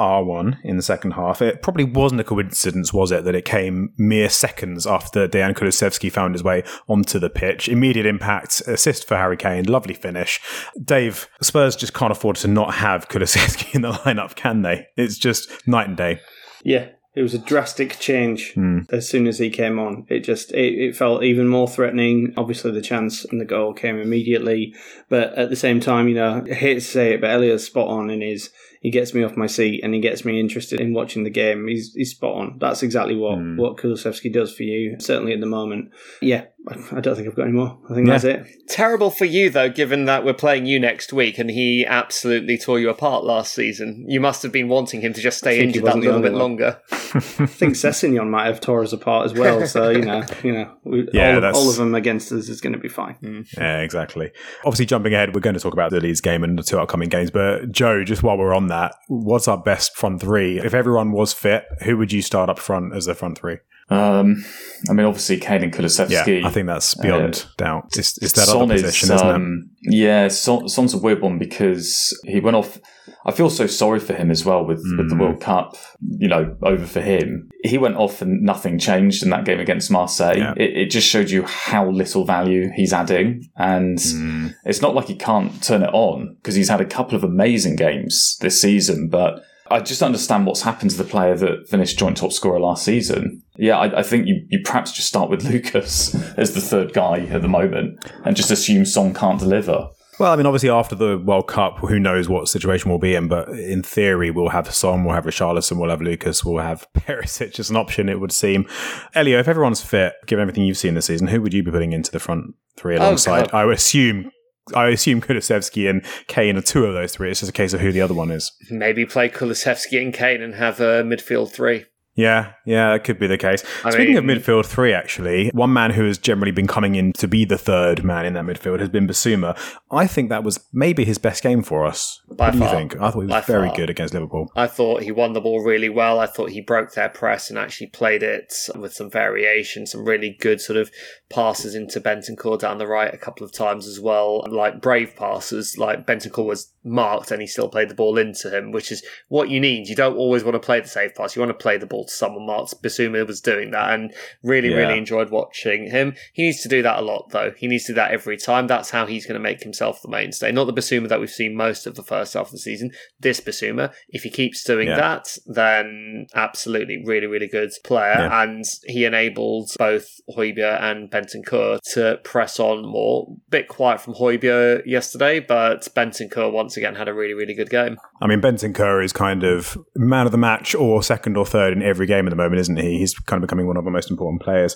R1 in the second half. It probably wasn't a coincidence, was it, that it came mere seconds after Dejan Kulusevski found his way onto the pitch. Immediate impact, assist for Harry Kane, lovely finish. Dave, Spurs just can't afford to not have Kulusevski in the lineup, can they? It's just night and day. Yeah, it was a drastic change Hmm. as soon as he came on. It just it, it felt even more threatening. Obviously, the chance and the goal came immediately, but at the same time, you know, I hate to say it, but Elliot's spot on in his. He gets me off my seat and he gets me interested in watching the game. He's he's spot on. That's exactly what Hmm. what Kulusevski does for you. Certainly at the moment. Yeah, I I don't think I've got any more. I think Yeah. that's it. Terrible for you, though, given that we're playing you next week and he absolutely tore you apart last season. You must have been wanting him to just stay think he injured that wasn't little bit one. longer. I think Sessegnon might have tore us apart as well. So you know, you know, we, Yeah, all, of, all of them against us is going to be fine. Mm. Yeah, exactly. Obviously, jumping ahead, we're going to talk about the Leeds game and the two upcoming games. But Joe, just while we're on that, what's our best front three? If everyone was fit, who would you start up front as the front three? Um, I mean, obviously, Kane and Yeah. I think that's beyond doubt. It's, it's that Son other is, position, isn't it? um, Yeah, Son, Son's a weird one because he went off. I feel so sorry for him as well with, with the Mm. World Cup, you know, over for him. He went off and nothing changed in that game against Marseille. Yeah. It, it just showed you how little value he's adding. And Mm. it's not like he can't turn it on because he's had a couple of amazing games this season, but I just understand what's happened to the player that finished joint top scorer last season. Yeah, I, I think you, you perhaps just start with Lucas as the third guy at the moment and just assume Son can't deliver. Well, I mean, obviously, after the World Cup, who knows what situation we'll be in? But in theory, we'll have Son, we'll have Richarlison, we'll have Lucas, we'll have Perisic as an option, it would seem. Elio, if everyone's fit, given everything you've seen this season, who would you be putting into the front three oh, alongside? God. I would assume. I assume Kulusevski and Kane are two of those three. It's just a case of who the other one is. Maybe play Kulusevski and Kane and have a midfield three. Yeah, yeah, that could be the case. I Speaking of midfield three, actually, one man who has generally been coming in to be the third man in that midfield has been Bissouma. I think that was maybe his best game for us. By what do you think? I thought he was very far. good against Liverpool. I thought he won the ball really well. I thought he broke their press and actually played it with some variation, some really good sort of passes into Bentancur down the right a couple of times as well. Like brave passes, like Bentancur was marked and he still played the ball into him, which is what you need. You don't always want to play the safe pass. You want to play the ball to someone marked. Bissouma was doing that and really, Yeah. really enjoyed watching him. He needs to do that a lot though. He needs to do that every time. That's how he's going to make himself the mainstay. Not the Bissouma that we've seen most of the first half of the season. This Bissouma, if he keeps doing Yeah. that, then absolutely really, really good player. Yeah. And he enabled both Hojbjerg and Bentancur to press on more. Bit quiet from Hojbjerg yesterday, but Bentancur once again had a really, really good game. I mean, Bentancur is kind of man of the match or second or third in every game at the moment, isn't he? He's kind of becoming one of our most important players.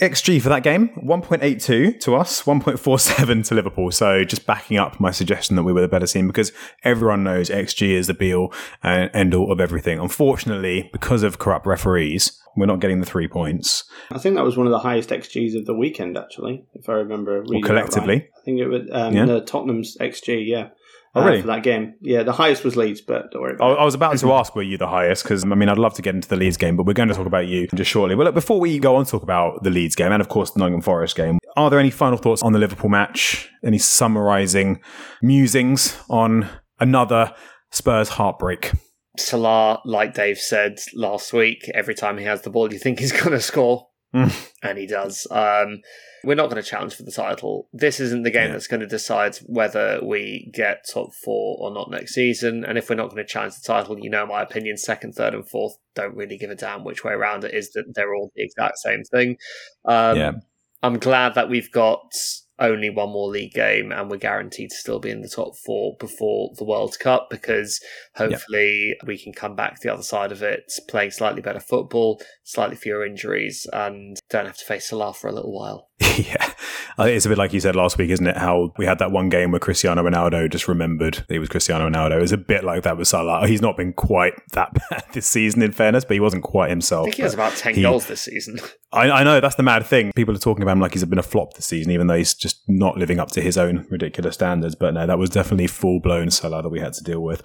XG for that game, 1.82 to us, 1.47 to Liverpool. So just backing up my suggestion that we were the better team because everyone knows XG is the be all and end all of everything. Unfortunately, because of corrupt referees, we're not getting the three points. I think that was one of the highest XGs of the weekend, actually, if I remember. reading collectively? right. I think it was um, Yeah. no, Tottenham's XG, yeah. Oh, uh, really? For that game. Yeah, the highest was Leeds, but don't worry I about I was about to ask, were you the highest? Because, I mean, I'd love to get into the Leeds game, but we're going to talk about you just shortly. Well, look, before we go on to talk about the Leeds game and, of course, the Nottingham Forest game, are there any final thoughts on the Liverpool match? Any summarising musings on another Spurs heartbreak? Salah, like Dave said last week, every time he has the ball, you think he's going to score. Mm. and he does. Um, we're not going to challenge for the title. This isn't the game Yeah. that's going to decide whether we get top four or not next season. And if we're not going to challenge the title, you know my opinion, second, third, and fourth don't really give a damn which way around it is that they're all the exact same thing. Um, Yeah. I'm glad that we've got only one more league game and we're guaranteed to still be in the top four before the World Cup because hopefully we can come back the other side of it playing slightly better football, slightly fewer injuries, and don't have to face Salah for a little while. Yeah, it's a bit like you said last week, isn't it? How we had that one game where Cristiano Ronaldo just remembered that he was Cristiano Ronaldo. It's a bit like that with Salah. He's not been quite that bad this season, in fairness, but he wasn't quite himself. I think he has about 10 He- goals this season. I, I know that's the mad thing. People are talking about him like he's been a flop this season, even though he's just not living up to his own ridiculous standards. But no, that was definitely full blown Salah that we had to deal with.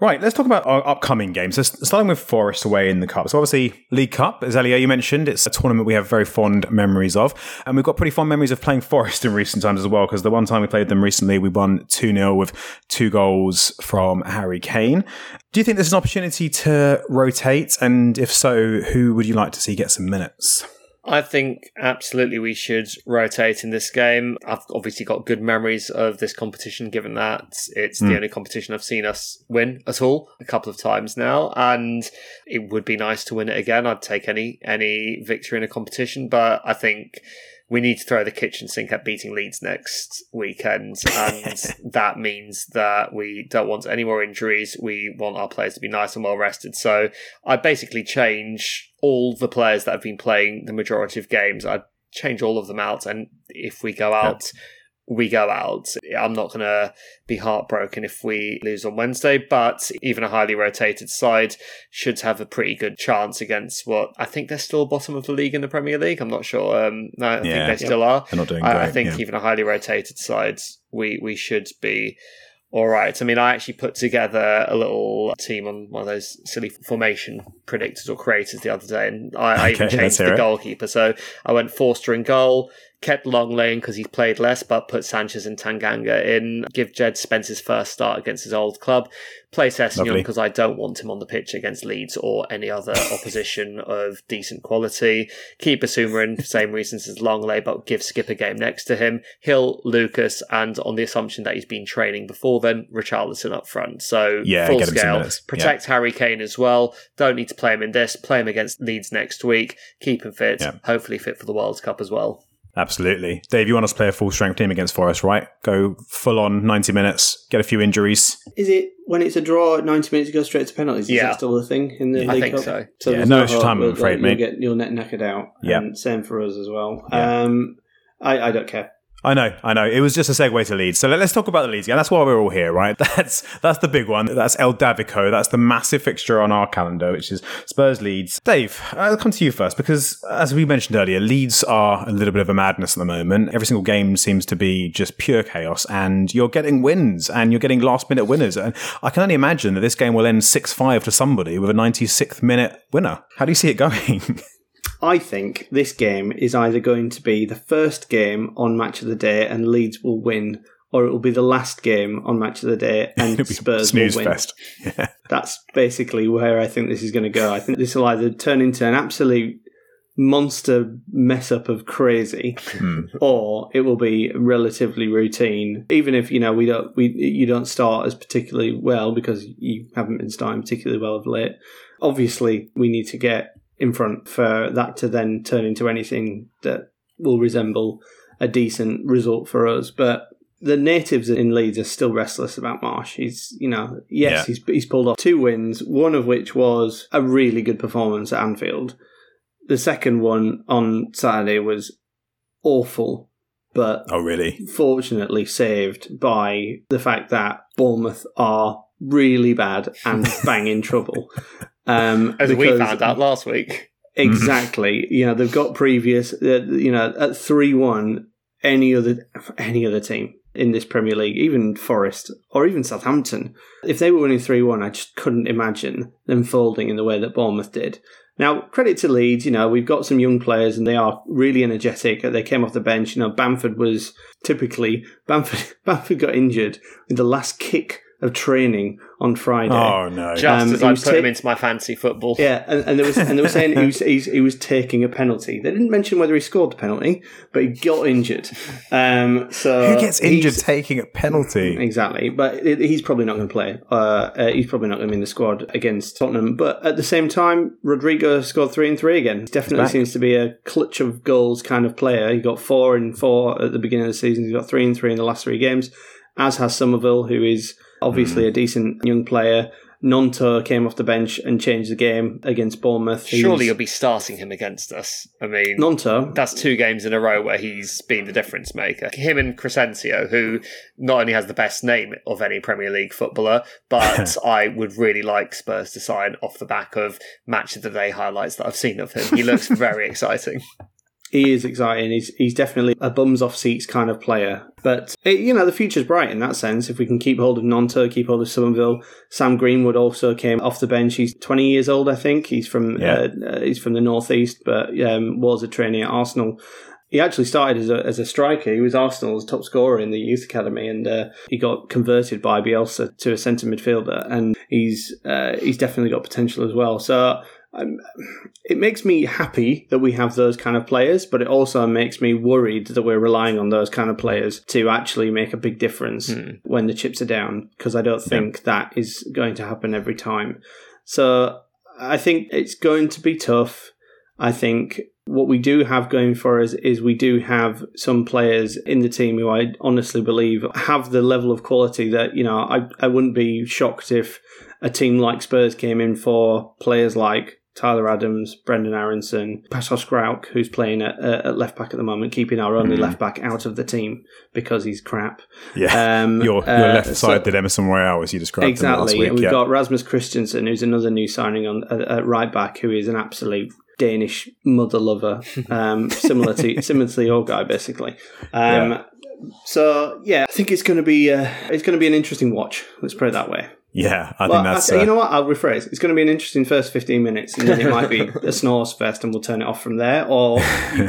Right, let's talk about our upcoming games. So starting with Forest away in the Cup. So obviously, League Cup, as Elio you mentioned, it's a tournament we have very fond memories of. And we've got pretty fond memories of playing Forest in recent times as well, because the one time we played them recently, we won 2 0 with two goals from Harry Kane. Do you think there's an opportunity to rotate? And if so, who would you like to see get some minutes? I think absolutely we should rotate in this game. I've obviously got good memories of this competition, given that it's the hmm. only competition I've seen us win at all a couple of times now, and it would be nice to win it again. I'd take any any victory in a competition, but I think we need to throw the kitchen sink at beating Leeds next weekend, and that means that we don't want any more injuries. We want our players to be nice and well rested. So I basically change all the players that have been playing the majority of games. I change all of them out, and if we go out, we go out. I'm not going to be heartbroken if we lose on Wednesday, but even a highly rotated side should have a pretty good chance against what I think they're still bottom of the league in the Premier League. I'm not sure. Um, no, I think Yeah. they still are. They're not doing I, I think yeah. even a highly rotated side, we we should be all right. I mean, I actually put together a little team on one of those silly formation predictors or creators the other day, and I, I even changed the goalkeeper. So I went Forster in goal. Kept Lenglet because he's played less, but put Sanchez and Tanganga in. Give Jed Spence his first start against his old club. Play Sessegnon Lovely. because I don't want him on the pitch against Leeds or any other opposition of decent quality. Keep Bissouma in for the same reasons as Lenglet, but give Skipp a game next to him. Hill, Lucas, and on the assumption that he's been training before then, Richarlison up front. So Yeah, full get him some scale. Protect Harry Kane as well. Don't need to play him in this. Play him against Leeds next week. Keep him fit. Yeah. Hopefully fit for the World Cup as well. Absolutely. Dave, you want us to play a full strength team against Forest, right? Go full on 90 minutes, get a few injuries. Is it when it's a draw 90 minutes, it goes straight to penalties? Is Yeah. that still the thing in the I League think Cup? so. Yeah, no extra hope time, I'm that- afraid, you'll mate. Get, you'll net knackered out. Yeah. And same for us as well. Yeah. Um, I, I don't care. I know, I know. It was just a segue to Leeds. So let, us talk about the Leeds game. That's why we're all here, right? That's that's the big one. That's El Davico. That's the massive fixture on our calendar, which is Spurs Leeds. Dave, I'll come to you first because, as we mentioned earlier, Leeds are a little bit of a madness at the moment. Every single game seems to be just pure chaos, and you're getting wins and you're getting last minute winners. And I can only imagine that this game will end 6 5 to somebody with a 96th minute winner. How do you see it going? I think this game is either going to be the first game on Match of the Day and Leeds will win, or it will be the last game on Match of the Day and Spurs will win. Yeah. That's basically where I think this is going to go. I think this will either turn into an absolute monster mess up of crazy, Hmm. or it will be relatively routine. Even if you know we don't, we you don't start as particularly well because you haven't been starting particularly well of late. Obviously, we need to get in front for that to then turn into anything that will resemble a decent result for us. But the natives in Leeds are still restless about Marsch. He's, you know, yes, Yeah. he's he's pulled off two wins, one of which was a really good performance at Anfield. The second one on Saturday was awful, but Oh, really? fortunately saved by the fact that Bournemouth are really bad and bang in trouble. Um, As we found out last week. Exactly. You know, they've got previous. Uh, you know, at three one, any other any other team in this Premier League, even Forest or even Southampton, if they were winning three one, I just couldn't imagine them folding in the way that Bournemouth did. Now, credit to Leeds. You know, we've got some young players and they are really energetic. They came off the bench. You know, Bamford was typically Bamford. Bamford got injured with the last kick of training on Friday. Oh, no. Just Um, as I was put him into my fancy football. Yeah, and, and they was and they were saying he was he's, he was taking a penalty. They didn't mention whether he scored the penalty, but he got injured. Um, so Who gets injured taking a penalty? Exactly, but it, he's probably not going to play. Uh, uh, he's probably not going to be in the squad against Tottenham. But at the same time, Rodrigo scored three and three again. He definitely seems to be a clutch of goals kind of player. He got four and four at the beginning of the season. He's got three and three in the last three games, as has Summerville, who is obviously hmm. a decent young player. Gnonto came off the bench and changed the game against Bournemouth. Surely you'll be starting him against us. I mean, Gnonto. that's two games in a row where he's been the difference maker. Him and Crescencio, who not only has the best name of any Premier League footballer, but I would really like Spurs to sign off the back of match of the day highlights that I've seen of him. He looks very exciting. He is exciting. He's he's definitely a bums off seats kind of player. But it, you know the future's bright in that sense. If we can keep hold of Gnonto, keep hold of Summerville. Sam Greenwood also came off the bench. He's 20 years old, I think. He's from Yeah. uh, uh, he's from the northeast, but um, was a trainee at Arsenal. He actually started as a, as a striker. He was Arsenal's top scorer in the youth academy, and uh, he got converted by Bielsa to a centre midfielder. And he's uh, he's definitely got potential as well. So um, it makes me happy that we have those kind of players, but it also makes me worried that we're relying on those kind of players to actually make a big difference when the chips are down, because I don't think that is going to happen every time. So I think it's going to be tough. I think what we do have going for us is we do have some players in the team who I honestly believe have the level of quality that, you know, I, I wouldn't be shocked if a team like Spurs came in for players like Tyler Adams, Brenden Aaronson, Pascal Krauk, who's playing at, uh, at left back at the moment, keeping our only left back out of the team because he's crap. Yeah. Um, your your uh, left so- side did Emerson Royal, as you described Exactly. week. And we've yeah. got Rasmus Kristensen, who's another new signing on at, at right back, who is an absolute Danish mother lover, um, similar to similar to your guy, basically. Um, So yeah, I think it's going to be uh, it's going to be an interesting watch. Let's put it that way. Yeah, I Well, think I that's. say- uh, you know what? I'll rephrase. It's going to be an interesting first fifteen minutes, and then it might be a snores fest, and we'll turn it off from there, or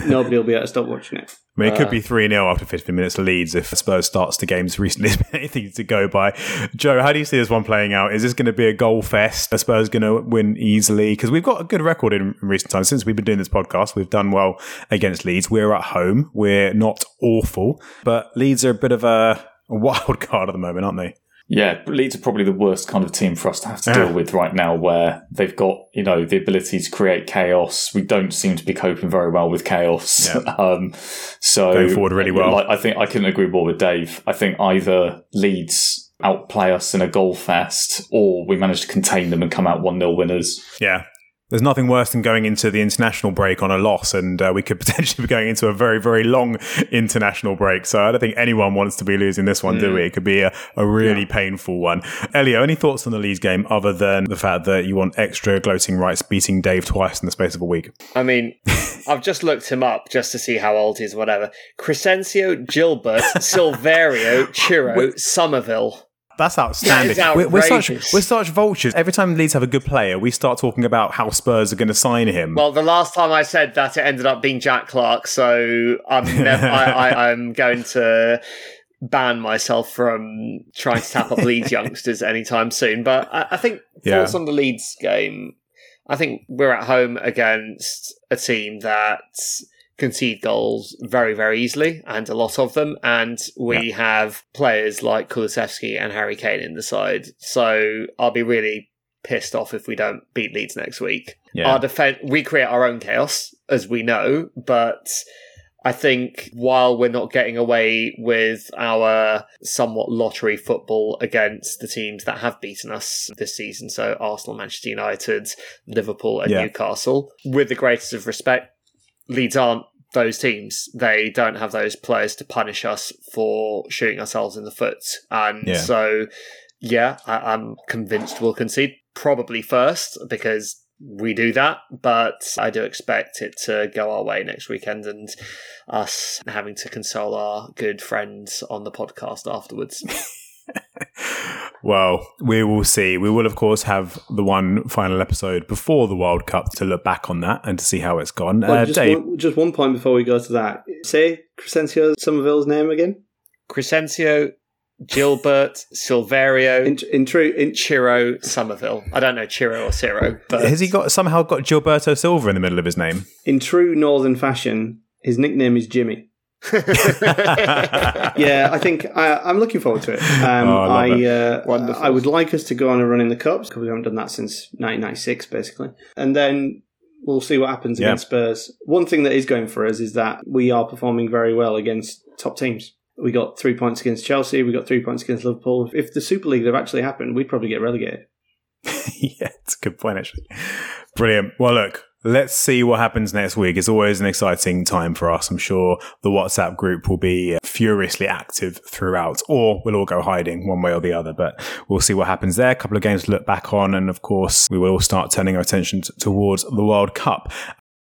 nobody will be able to stop watching it. I mean, it could uh, be 3 0 after 15 minutes to Leeds if Spurs starts the games recently. Anything to go by. Joe, how do you see this one playing out? Is this going to be a goal fest? Are Spurs going to win easily? Because we've got a good record in recent times. Since we've been doing this podcast, we've done well against Leeds. We're at home. We're not awful, but Leeds are a bit of a, a wild card at the moment, aren't they? Yeah, Leeds are probably the worst kind of team for us to have to deal with right now, where they've got you know the ability to create chaos. We don't seem to be coping very well with chaos. um, so Going forward really well. Like, I think I couldn't agree more with Dave. I think either Leeds outplay us in a goal fest, or we manage to contain them and come out one 0 winners. Yeah. There's nothing worse than going into the international break on a loss, and uh, we could potentially be going into a very, very long international break. So I don't think anyone wants to be losing this one, do we? It could be a, a really painful one. Elio, any thoughts on the Leeds game other than the fact that you want extra gloating rights beating Dave twice in the space of a week? I mean, I've just looked him up just to see how old he is, whatever. Crescencio, Gilbert, Silverio, Chiro, Summerville. That's outstanding. We're, we're such we're such vultures. Every time Leeds have a good player, we start talking about how Spurs are going to sign him. Well, the last time I said that, it ended up being Jack Clarke. So I'm nev- I, I, I'm going to ban myself from trying to tap up Leeds youngsters anytime soon. But I, I think Yeah. thoughts on the Leeds game. I think we're at home against a team that concede goals very, very easily, and a lot of them. And we have players like Kulusevski and Harry Kane in the side. So I'll be really pissed off if we don't beat Leeds next week. Yeah. Our defense, we create our own chaos, as we know, but I think while we're not getting away with our somewhat lottery football against the teams that have beaten us this season, so Arsenal, Manchester United, Liverpool, and Yeah. Newcastle, with the greatest of respect, Leeds aren't those teams. They don't have those players to punish us for shooting ourselves in the foot. And Yeah. so, yeah, I- I'm convinced we'll concede probably first because we do that, but I do expect it to go our way next weekend and us having to console our good friends on the podcast afterwards. Well, we will see. We will, of course, have the one final episode before the World Cup to look back on that and to see how it's gone. Well, uh, just, Dave, one, just one point before we go to that. Say Crescencio Summerville's name again. Crescencio, Gilbert, Silverio, In, in true, in, Chiro, Summerville. I don't know Chiro or Ciro, but has he got somehow got Gilberto Silva in the middle of his name? in true Northern fashion, his nickname is Jimmy. Yeah, I think I, I'm looking forward to it. Um, Oh, I I, love uh, Wonderful. I would like us to go on a run in the cups because we haven't done that since 1996, basically, and then we'll see what happens Yeah. against Spurs. One thing that is going for us is that we are performing very well against top teams. We got three points against Chelsea. We got three points against Liverpool. If the Super League had actually happened, we'd probably get relegated. yeah, it's a good point, actually. Brilliant. Well, look, let's see what happens next week. It's always an exciting time for us. I'm sure the WhatsApp group will be furiously active throughout, or we'll all go hiding one way or the other, but we'll see what happens there. A couple of games to look back on. And of course, we will start turning our attention t- towards the World Cup.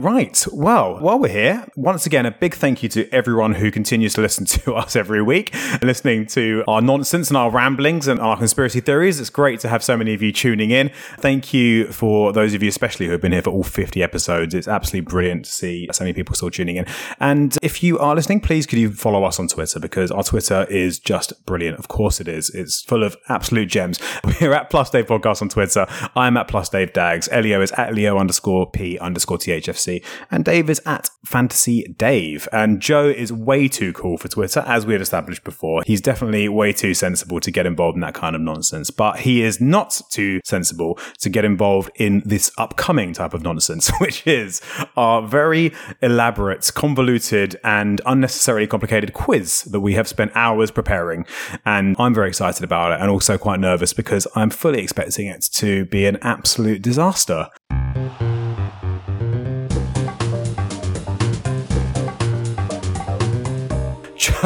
Right. Well, while we're here, once again, a big thank you to everyone who continues to listen to us every week, listening to our nonsense and our ramblings and our conspiracy theories. It's great to have so many of you tuning in. Thank you for those of you, especially who have been here for all 50 episodes. It's absolutely brilliant to see so many people still tuning in. And if you are listening, please could you follow us on Twitter because our Twitter is just brilliant. Of course it is. It's full of absolute gems. We're at Plus Dave Podcast on Twitter. I'm at Plus Dave Dags. Elio is at Leo underscore P underscore THFC. And Dave is at Fantasy Dave. And Joe is way too cool for Twitter, as we have established before. He's definitely way too sensible to get involved in that kind of nonsense. But he is not too sensible to get involved in this upcoming type of nonsense, which is our very elaborate, convoluted, and unnecessarily complicated quiz that we have spent hours preparing. And I'm very excited about it and also quite nervous because I'm fully expecting it to be an absolute disaster.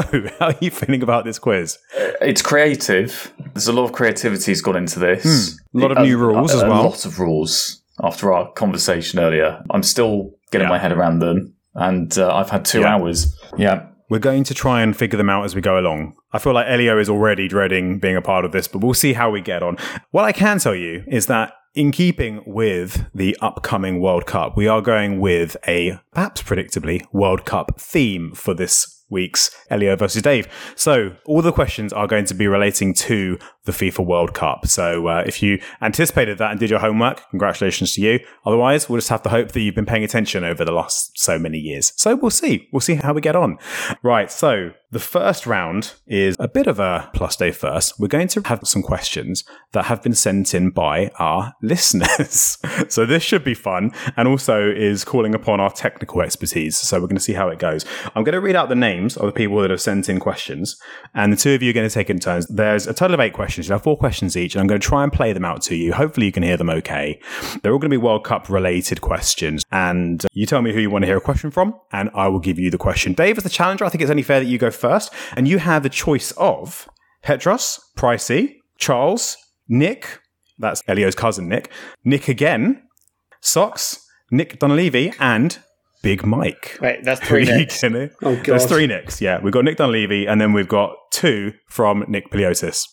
How are you feeling about this quiz? It's creative. There's a lot of creativity's gone into this. A lot of new rules as well. a lot of rules after our conversation earlier. I'm still getting Yeah. my head around them, and uh, I've had two Yeah. hours. Yeah. We're going to try and figure them out as we go along. I feel like Elio is already dreading being a part of this, but we'll see how we get on. What I can tell you is that in keeping with the upcoming World Cup, we are going with a perhaps predictably World Cup theme for this week's Elio versus Dave. So all the questions are going to be relating to the FIFA World Cup. So uh, if you anticipated that and did your homework, congratulations to you. Otherwise, we'll just have to hope that you've been paying attention over the last so many years. So we'll see. We'll see how we get on. Right. So the first round is a bit of a plus day first. We're going to have some questions that have been sent in by our listeners. so this should be fun and also is calling upon our technical expertise. So we're going to see how it goes. I'm going to read out the names of the people that have sent in questions and the two of you are going to take in turns. There's a total of eight questions. You have four questions each and I'm going to try and play them out to you. Hopefully you can hear them okay. They're all going to be World Cup related questions and you tell me who you want to hear a question from and I will give you the question. Dave is the challenger. I think it's only fair that you go first and you have the choice of Petros, Pricey, Charles, Nick, that's Elio's cousin Nick, Nick again, Socks, Nick Dunleavy, and Big Mike. Wait, that's three Nicks. gonna- Oh, God. Three Nicks, yeah. We've got Nick Dunleavy, and then we've got two from Nick Piliotis.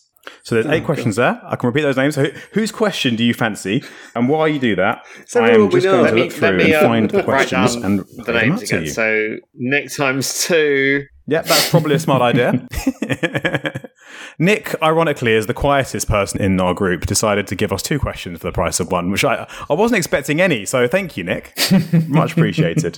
So there's eight Oh, questions there. I can repeat those names. So who, whose question do you fancy? And why you do that, So I am just know. going Let to me- look through me, and um, find the questions and the names again. So Nick times two. Yep, that's probably a smart idea. Nick, ironically, is the quietest person in our group, decided to give us two questions for the price of one, which I, I wasn't expecting any. So thank you, Nick. Much appreciated.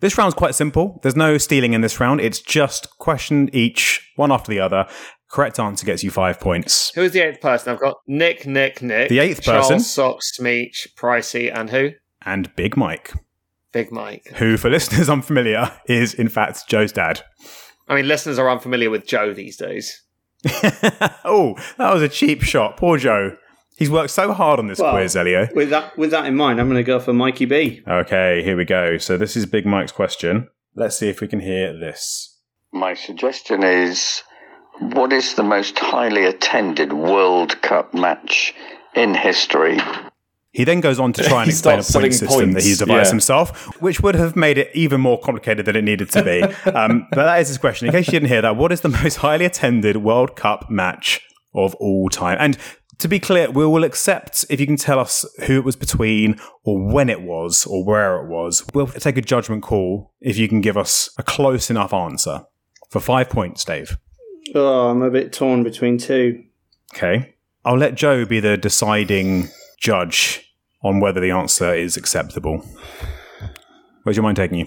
this round's quite simple. There's no stealing in this round. It's just question each, one after the other. Correct answer gets you five points. Who is the eighth person? I've got Nick, Nick, Nick. The eighth Charles, person. Socks, Smeech, Pricey, and who? And Big Mike, Big Mike. who, for listeners unfamiliar, is in fact Joe's dad. I mean, listeners are unfamiliar with Joe these days. oh, that was a cheap shot. Poor Joe. He's worked so hard on this Well, quiz, Elio. With that, with that in mind, I'm going to go for Mikey B. Okay, here we go. So this is Big Mike's question. Let's see if we can hear this. My suggestion is what is the most highly attended World Cup match in history? He then goes on to try and He explain a point selling system that he's devised yeah. himself, which would have made it even more complicated than it needed to be. um, but that is his question. In case you didn't hear that, what is the most highly attended World Cup match of all time? And to be clear, we will accept if you can tell us who it was between or when it was or where it was. We'll take a judgment call if you can give us a close enough answer. For five points, Dave. Oh, I'm a bit torn between two. Okay. I'll let Joe be the deciding judge on whether the answer is acceptable. Where's your mind taking you?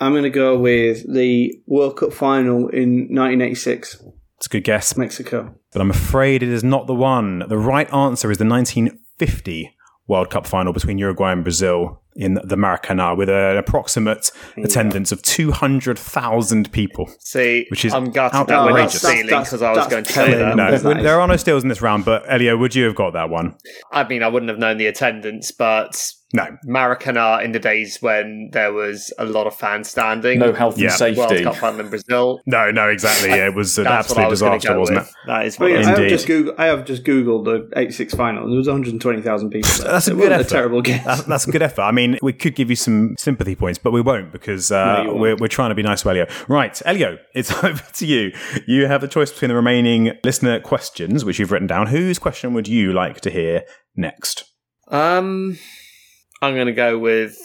I'm going to go with the World Cup final in 1986, It's a good guess, Mexico. but I'm afraid it is not the one. The right answer is the 1950 World Cup final between Uruguay and Brazil. In the Maracana with an approximate attendance of 200,000 people. See, Which is I'm gutted that we're not outrageous. stealing because I was going to say telling. that. No, That is- there are no steals in this round, but Elio, would you have got that one? I mean, I wouldn't have known the attendance, but No. Maracana in the days when there was a lot of fans standing. No health Yeah. and World safety. Cup final in Brazil. No, no, exactly. Yeah, it was an That's absolute was disaster, wasn't with. it? That is I, what mean, I have Indeed. just Googled. I have just googled the '86 final. There was 120,000 people. There. That's a It good effort. A terrible game. That's, that's a good effort. I mean, we could give you some sympathy points, but we won't because uh, No, won't. we're, we're trying to be nice to Elio. Right, Elio, it's over to you. You have the choice between the remaining listener questions, which you've written down. Whose question would you like to hear next? Um, I'm going to go with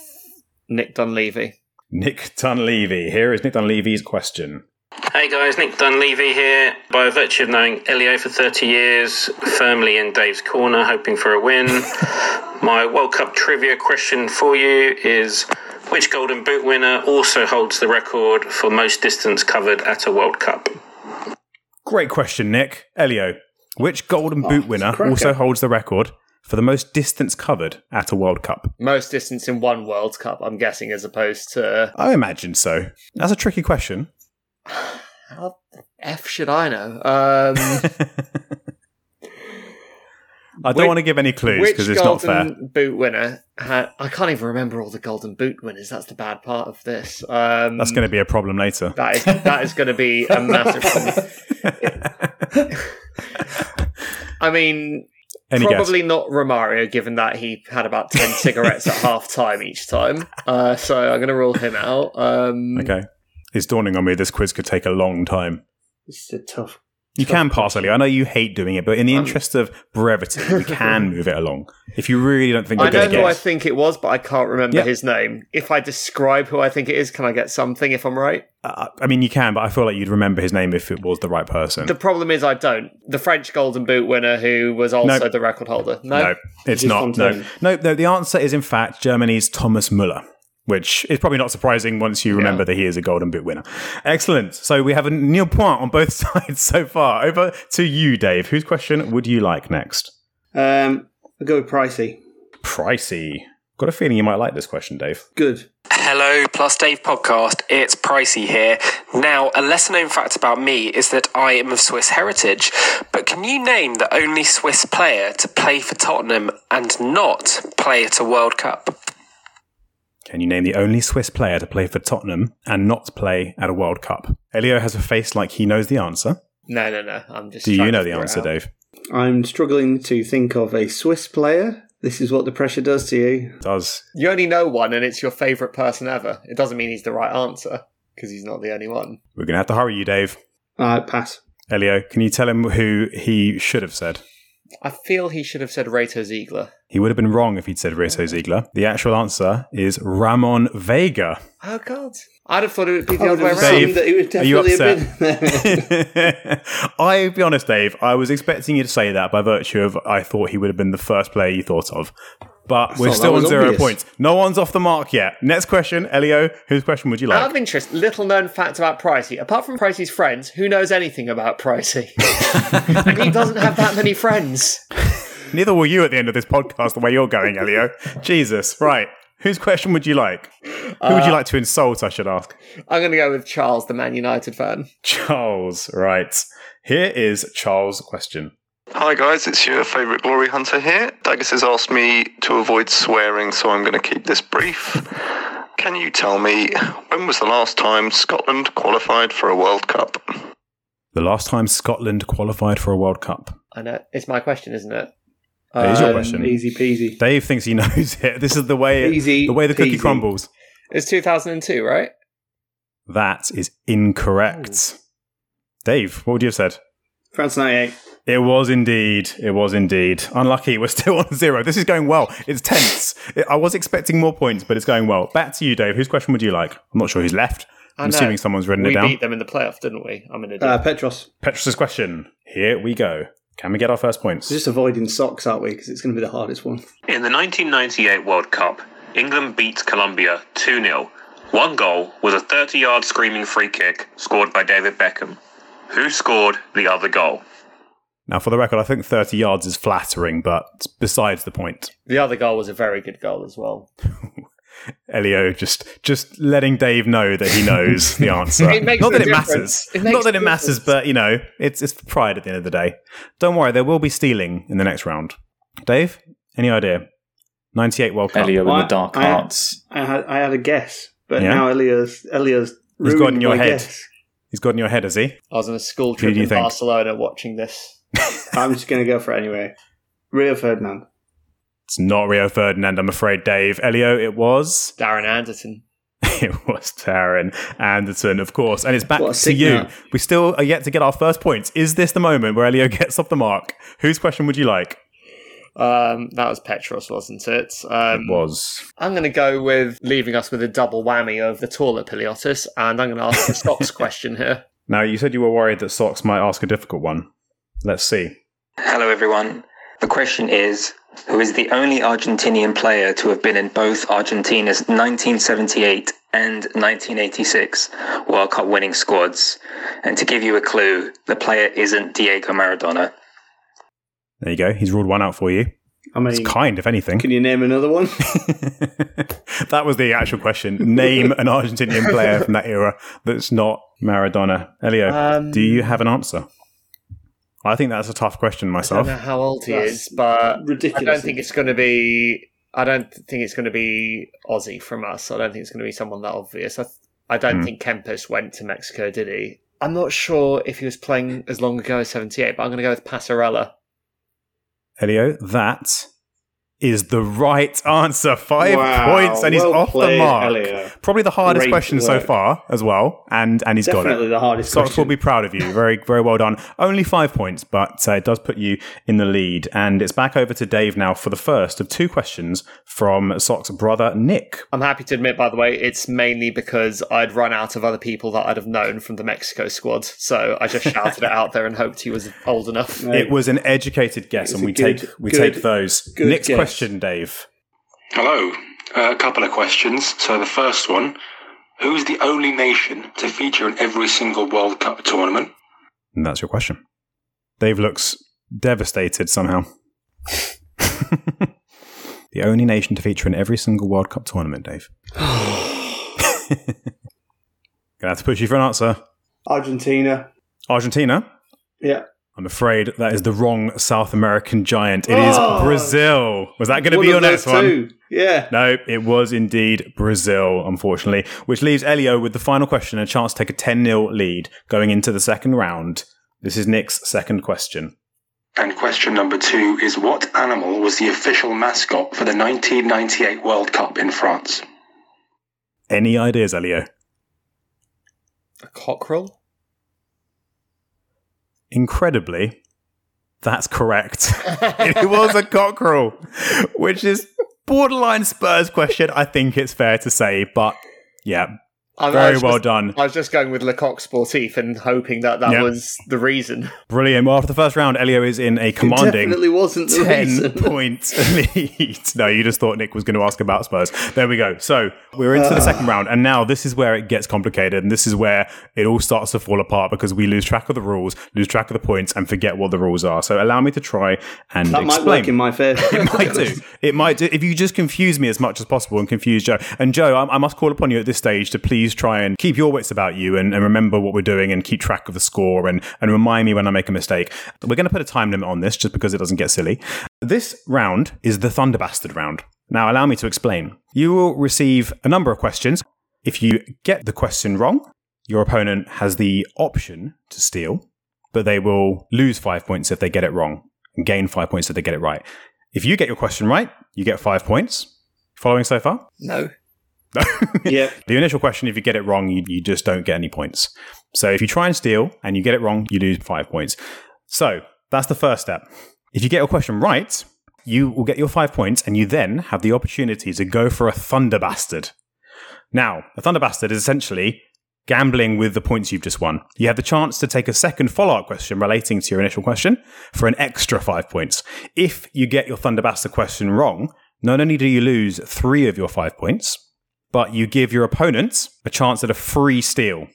Nick Dunleavy. Nick Dunleavy. Here is Nick Dunleavy's question. Hey guys, Nick Dunleavy here. By virtue of knowing Elio for 30 years, firmly in Dave's corner, hoping for a win. My World Cup trivia question for you is which Golden Boot winner also holds the record for most distance covered at a World Cup? Great question, Nick. Elio, which Golden Boot winner also holds the record for the most distance covered at a World Cup? Most distance in one World Cup, I'm guessing, as opposed to. I imagine so. That's a tricky question. How the F should I know? Um, I don't Which- want to give any clues because it's not fair. Boot winner? Had, I can't even remember all the Golden Boot winners. That's the bad part of this. Um, That's going to be a problem later. That is that is going to be a massive problem. I mean, Any probably not Romario, given that he had about ten cigarettes at half time each time. Uh, so I'm going to rule him out. Um. Okay. It's dawning on me this quiz could take a long time. It's a tough. You can pass earlier. I know you hate doing it, but in the Um, interest of brevity, we can move it along. If you really don't think I you're know who I think it was, but I can't remember Yeah. his name. If I describe who I think it is, can I get something if I'm right? uh, I mean, you can, but I feel like you'd remember his name if it was the right person. The problem is I don't. The French Golden Boot winner, who was also Nope. the record holder. No, no, it's not. No. No, no. The answer is in fact Germany's Thomas Müller. Which is probably not surprising once you remember that he is a Golden Boot winner. Excellent. So we have a nil point on both sides so far. Over to you, Dave. Whose question would you like next? Um, I'll go with Pricey. Pricey. Got a feeling you might like this question, Dave. Good. Hello, Plus Dave podcast. It's Pricey here. Now, a lesser known fact about me is that I am of Swiss heritage. But can you name the only Swiss player to play for Tottenham and not play at a World Cup? Can you name the only Swiss player to play for Tottenham and not play at a World Cup? Elio has a face like he knows the answer. no, no, no. I'm just. Do trying you to know the answer. Dave? I'm struggling to think of a Swiss player. This is what the pressure does to you. Does You only know one, and it's your favourite person ever. It doesn't mean he's the right answer because he's not the only one. we're going to have to hurry you, Dave. Uh, pass. Elio, can you tell him who he should have said? I feel he should have said Reto Ziegler. He would have been wrong if he'd said Reto Ziegler. The actual answer is Ramon Vega. Oh God! I'd have thought it would be the I other way around. Dave, that it would Are you upset? have been. I'll be honest, Dave. I was expecting you to say that by virtue of I thought he would have been the first player you thought of. But we're still on zero obvious. points. No one's off the mark yet. Next question, Elio. Whose question would you like? Out of interest, little known fact about Pricey. Apart from Pricey's friends, who knows anything about Pricey? and he doesn't have that many friends. Neither will you at the end of this podcast, the way you're going, Elio. Jesus. Right. Whose question would you like? Who would you uh, like to insult, I should ask? I'm going to go with Charles, the Man United fan. Charles. Right. Here is Charles' question. Hi guys, it's your favourite glory hunter here. Daggis has asked me to avoid swearing, so I'm going to keep this brief. Can you tell me when was the last time Scotland qualified for a World Cup? The last time Scotland qualified for a World Cup. I know it's my question, isn't it? It is your Um, question. Easy peasy. Dave thinks he knows it. This is the way Easy the way the cookie peasy. crumbles. It's 2002, right? That is incorrect. Dave, what would you have said? France 98. It was indeed. It was indeed. Unlucky. We're still on zero. This is going well. It's tense. I was expecting more points, but it's going well. Back to you, Dave. Whose question would you like? I'm not sure who's left. I I'm know. assuming someone's written we it down. We beat them in the playoff, didn't we? I'm an idiot. Uh, Petros. Petros's question. Here we go. Can we get our first points? We're just avoiding socks, aren't we? Because it's going to be the hardest one. In the 1998 World Cup, England beat Colombia 2 0. One goal was a 30 yard screaming free kick scored by David Beckham. Who scored the other goal? Now, for the record, I think 30 yards is flattering, but besides the point. the other goal was a very good goal as well. Elio just just letting Dave know that he knows the answer. It makes Not that it difference. matters. It makes Not that a it matters, difference. but you know, it's it's pride at the end of the day. Don't worry, there will be stealing in the next round. Dave, any idea? Ninety eight World Cup. Elio in the dark I- arts. I had I had a guess, but Yeah? now Elio's Elio's He's got in ruined your my head. guess. He's got in your head, has he? I was on a school trip do in think? Barcelona watching this. I'm just going to go for it anyway. Rio Ferdinand. It's not Rio Ferdinand, I'm afraid, Dave. Elio, it was. Darren Anderton. It was Darren Anderson, of course. And it's back to you. note. We still are yet to get our first points. Is this the moment where Elio gets off the mark? Whose question would you like? Um, that was Petros, wasn't it? Um, it was. I'm going to go with leaving us with a double whammy of the taller Piliotis, and I'm going to ask the Socks question here. Now, you said you were worried that Socks might ask a difficult one. Let's see. Hello, everyone. The question is Who is the only Argentinian player to have been in both Argentina's 1978 and 1986 World Cup winning squads? And to give you a clue, the player isn't Diego Maradona. There you go. He's ruled one out for you. I mean, It's kind, if anything. can you name another one? that was the actual question. Name an Argentinian player from that era that's not Maradona. Elio, Um, do you have an answer? I think that's a tough question myself. I don't know how old he That's is, but ridiculous. I don't think it's going to be. I don't think it's going to be Ossie from us. I don't think it's going to be someone that obvious. I, I don't Hmm. think Kempes went to Mexico, did he? I'm not sure if he was playing as long ago as 78, but I'm going to go with Passarella. Elio, that is the right answer. Five Wow, points, and he's well off the mark. Elio. Probably the hardest Great question so far as well, and and he's got Definitely it. the hardest Socks will be proud of you. Very, very well done. Only five points, but uh, it does put you in the lead. And it's back over to Dave now for the first of two questions from Socks' brother Nick. I'm happy to admit, by the way, it's mainly because I'd run out of other people that I'd have known from the Mexico squad. So I just shouted it out there and hoped he was old enough. Right. It was an educated guess, and we good- take we good- take those. good Nick's guess. question, Dave. Hello. Uh, a couple of questions. So the first one, who's the only nation to feature in every single World Cup tournament? And that's your question. Dave looks devastated somehow. the only nation to feature in every single World Cup tournament, Dave. Gonna have to push you for an answer. Argentina. Argentina? Yeah. I'm afraid that is the wrong South American giant. It is Oh. Brazil. Was that going to be your of next those one? two. Yeah. No, it was indeed Brazil, unfortunately, which leaves Elio with the final question and a chance to take a 10 0 lead going into the second round. This is Nick's second question. And question number two is what animal was the official mascot for the 1998 World Cup in France? Any ideas, Elio? A cockerel? Incredibly, that's correct. it was a cockerel, which is borderline Spurs question, I think it's fair to say, but yeah, I very well just- done. I was just going with Le Coq Sportif and hoping that that Yeah. was the reason. Brilliant. Well, after the first round, Elio is in a commanding Definitely wasn't the 10 reason. point lead. No, you just thought Nick was going to ask about Spurs. There we go. So we're into the uh. second round, and now this is where it gets complicated, and this is where it all starts to fall apart because we lose track of the rules, lose track of the points, and forget what the rules are. So allow me to try and That might explain. work in my favour. It might do. It might do. If you just confuse me as much as possible and confuse Joe. And Joe, I, I must call upon you at this stage to please try and keep your wits about you and, and remember what we're doing and keep track of the score and, and remind me when I make a mistake. We're going to put a time limit on this just because it doesn't get silly. This round is the Thunder Bastard round. Now, allow me to explain. You will receive a number of questions. If you get the question wrong, your opponent has the option to steal, but they will lose five points if they get it wrong and gain five points if they get it right. If you get your question right, you get five points. Following so far? No. yeah. The initial question, if you get it wrong, you, you just don't get any points. So if you try and steal and you get it wrong, you lose five points. So that's the first step. If you get your question right, you will get your five points and you then have the opportunity to go for a Thunder Bastard. Now, a Thunder Bastard is essentially gambling with the points you've just won. You have the chance to take a second follow up question relating to your initial question for an extra five points. If you get your Thunder Bastard question wrong, not only do you lose three of your five points, but you give your opponents a chance at a free steal.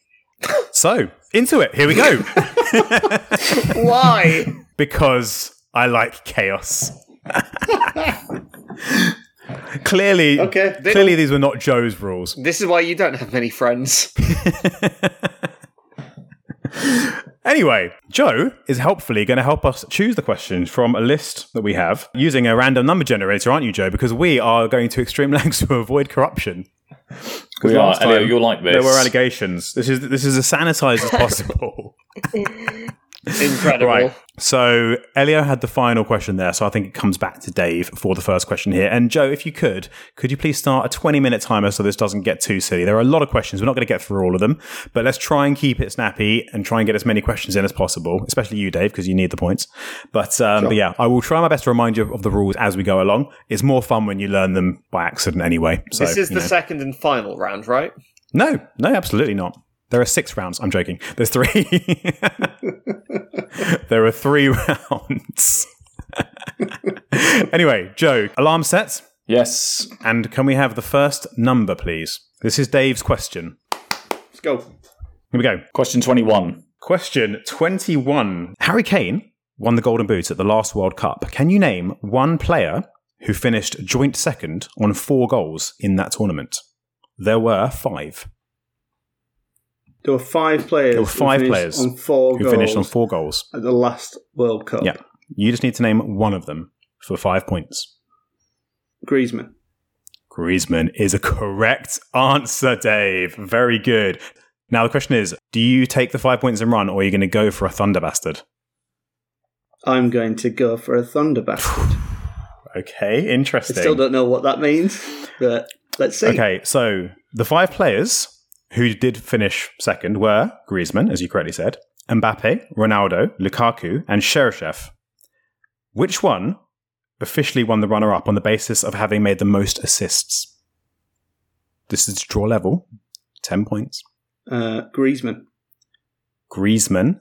so, into it. Here we go. Why? because I like chaos. clearly, Okay. clearly these were not Joe's rules. This is why you don't have many friends. Anyway, Joe is helpfully going to help us choose the questions from a list that we have using a random number generator, aren't you, Joe? Because we are going to extreme lengths to avoid corruption. We are. last Elio, time you're like this. There were allegations. This is this is as sanitized as possible. Incredible. Right. So Elio had the final question there, so I think it comes back to Dave for the first question here. And Joe, if you could, could you please start a 20 minute timer so this doesn't get too silly? There are a lot of questions. We're not going to get through all of them, but let's try and keep it snappy and try and get as many questions in as possible, especially you, Dave, because you need the points. But, um, but yeah, I will try my best to remind you of the rules as we go along. It's more fun when you learn them by accident anyway. So, this is the know. second and final round, right? No, no, absolutely not. There are six rounds. I'm joking. There's three. there are three rounds. anyway, Joe, alarm set. Yes. And can we have the first number, please? This is Dave's question. Let's go. Here we go. Question 21. Question 21. Harry Kane won the Golden Boot at the last World Cup. Can you name one player who finished joint second on four goals in that tournament? There were five. There were five players. There were five players on four who finished on four goals. at the last World Cup. Yeah. You just need to name one of them for five points. Griezmann. Griezmann is a correct answer, Dave. Very good. Now the question is, do you take the five points and run, or are you going to go for a thunder bastard? I'm going to go for a Thunder Bastard. Okay, interesting. I still don't know what that means, but let's see. Okay, so the five players who did finish second were Griezmann, as you correctly said, Mbappe, Ronaldo, Lukaku, and Cheryshev. Which one officially won the runner-up on the basis of having made the most assists? This is draw level, ten points. Uh, Griezmann. Griezmann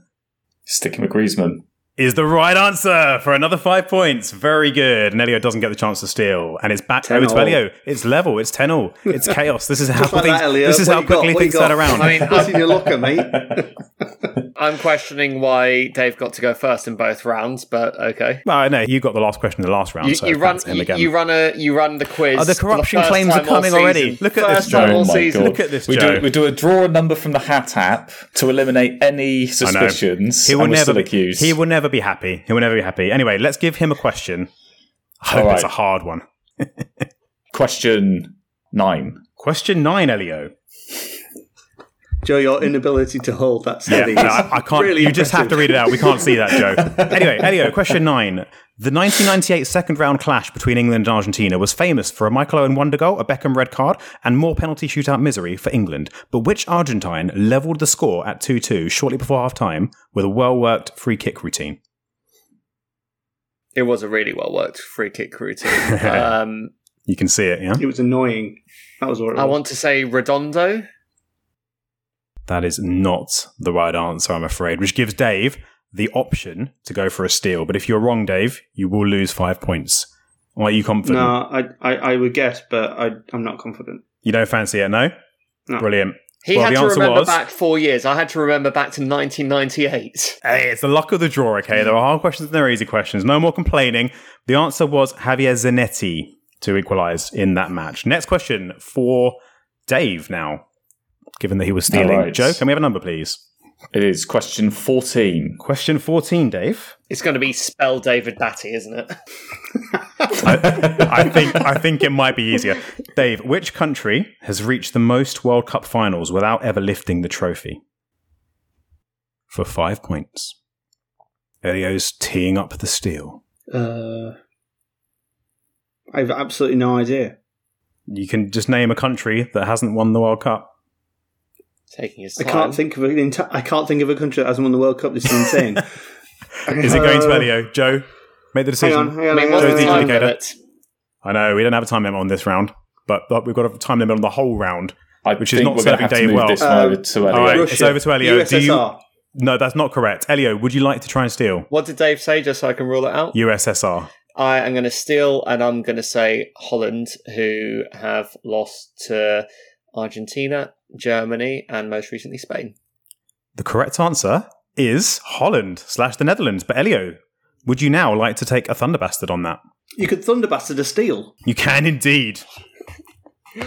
Sticking with Griezmann. Is the right answer for another five points. Very good. And Elio doesn't get the chance to steal. And it's back 10 over to all. Elio. It's level. It's 10 all. It's chaos. This is how, Just like things, that, Elliot. this is What how you got? quickly What you things turn around. I mean, What's in your locker, mate? I'm questioning why Dave got to go first in both rounds, but okay. No, no, you got the last question in the last round. You, so you run him you, again. you run a you run the quiz. Oh, the corruption first claims are coming already. Look at First this, time Joe. all Oh season. Look at this, we Joe. do, we do a draw a number from the hat app to eliminate any suspicions. He will and we're never still be, accused. He will never be happy. He will never be happy. Anyway, let's give him a question. I hope All right. it's a hard one. Question nine. Question nine, Elio. Joe, your inability to hold that Yeah, steady. no, I, I can't. Really you just have to read it out. We can't see that, Joe. anyway, anyway, question nine. The 1998 second round clash between England and Argentina was famous for a Michael Owen wonder goal, a Beckham red card, and more penalty shootout misery for England. But which Argentine levelled the score at 2 2 shortly before half time with a well worked free kick routine? It was a really well worked free kick routine. um, You can see it, yeah? It was annoying. That was what it was. I want to say Redondo. That is not the right answer, I'm afraid, which gives Dave the option to go for a steal. But if you're wrong, Dave, you will lose five points. Are you confident? No, I, I, I would guess, but I, I'm not confident. You don't fancy it, no? No. Brilliant. He Well, had the to remember was- back four years. I had to remember back to 1998. Hey, it's the luck of the draw, okay? There are hard questions and there are easy questions. No more complaining. The answer was Javier Zanetti to equalise in that match. Next question for Dave now, given that he was stealing. All right. Joe, can we have a number, please? It is question 14. Question 14, Dave. It's going to be spell David Batty, isn't it? I think I think it might be easier. Dave, which country has reached the most World Cup finals without ever lifting the trophy? For five points. Elio's teeing up the steal. Uh, I have absolutely no idea. You can just name a country that hasn't won the World Cup. Taking his I can't think of an enti- I can't think of a country that hasn't won the World Cup. This is insane. Is it going to Uh, Elio? Joe, make the Hang decision. on, hang I on. hang on, Joe's hang indicator. I know we don't have a time limit on this round, but, but we've got a time limit on the whole round. I Which is not we're going serving to have to Dave well. this Uh, over to Elliot. All right, Russia, it's over to Elio. Do you- USSR. No, that's not correct. Elio, would you like to try and steal? What did Dave say, just so I can rule it out? USSR. I am going to steal, and I'm going to say Holland, who have lost to Argentina, Germany, and most recently Spain. The correct answer is Holland slash the Netherlands. But Elio, would you now like to take a Thunder Bastard on that? You could Thunder Bastard a steal. You can indeed.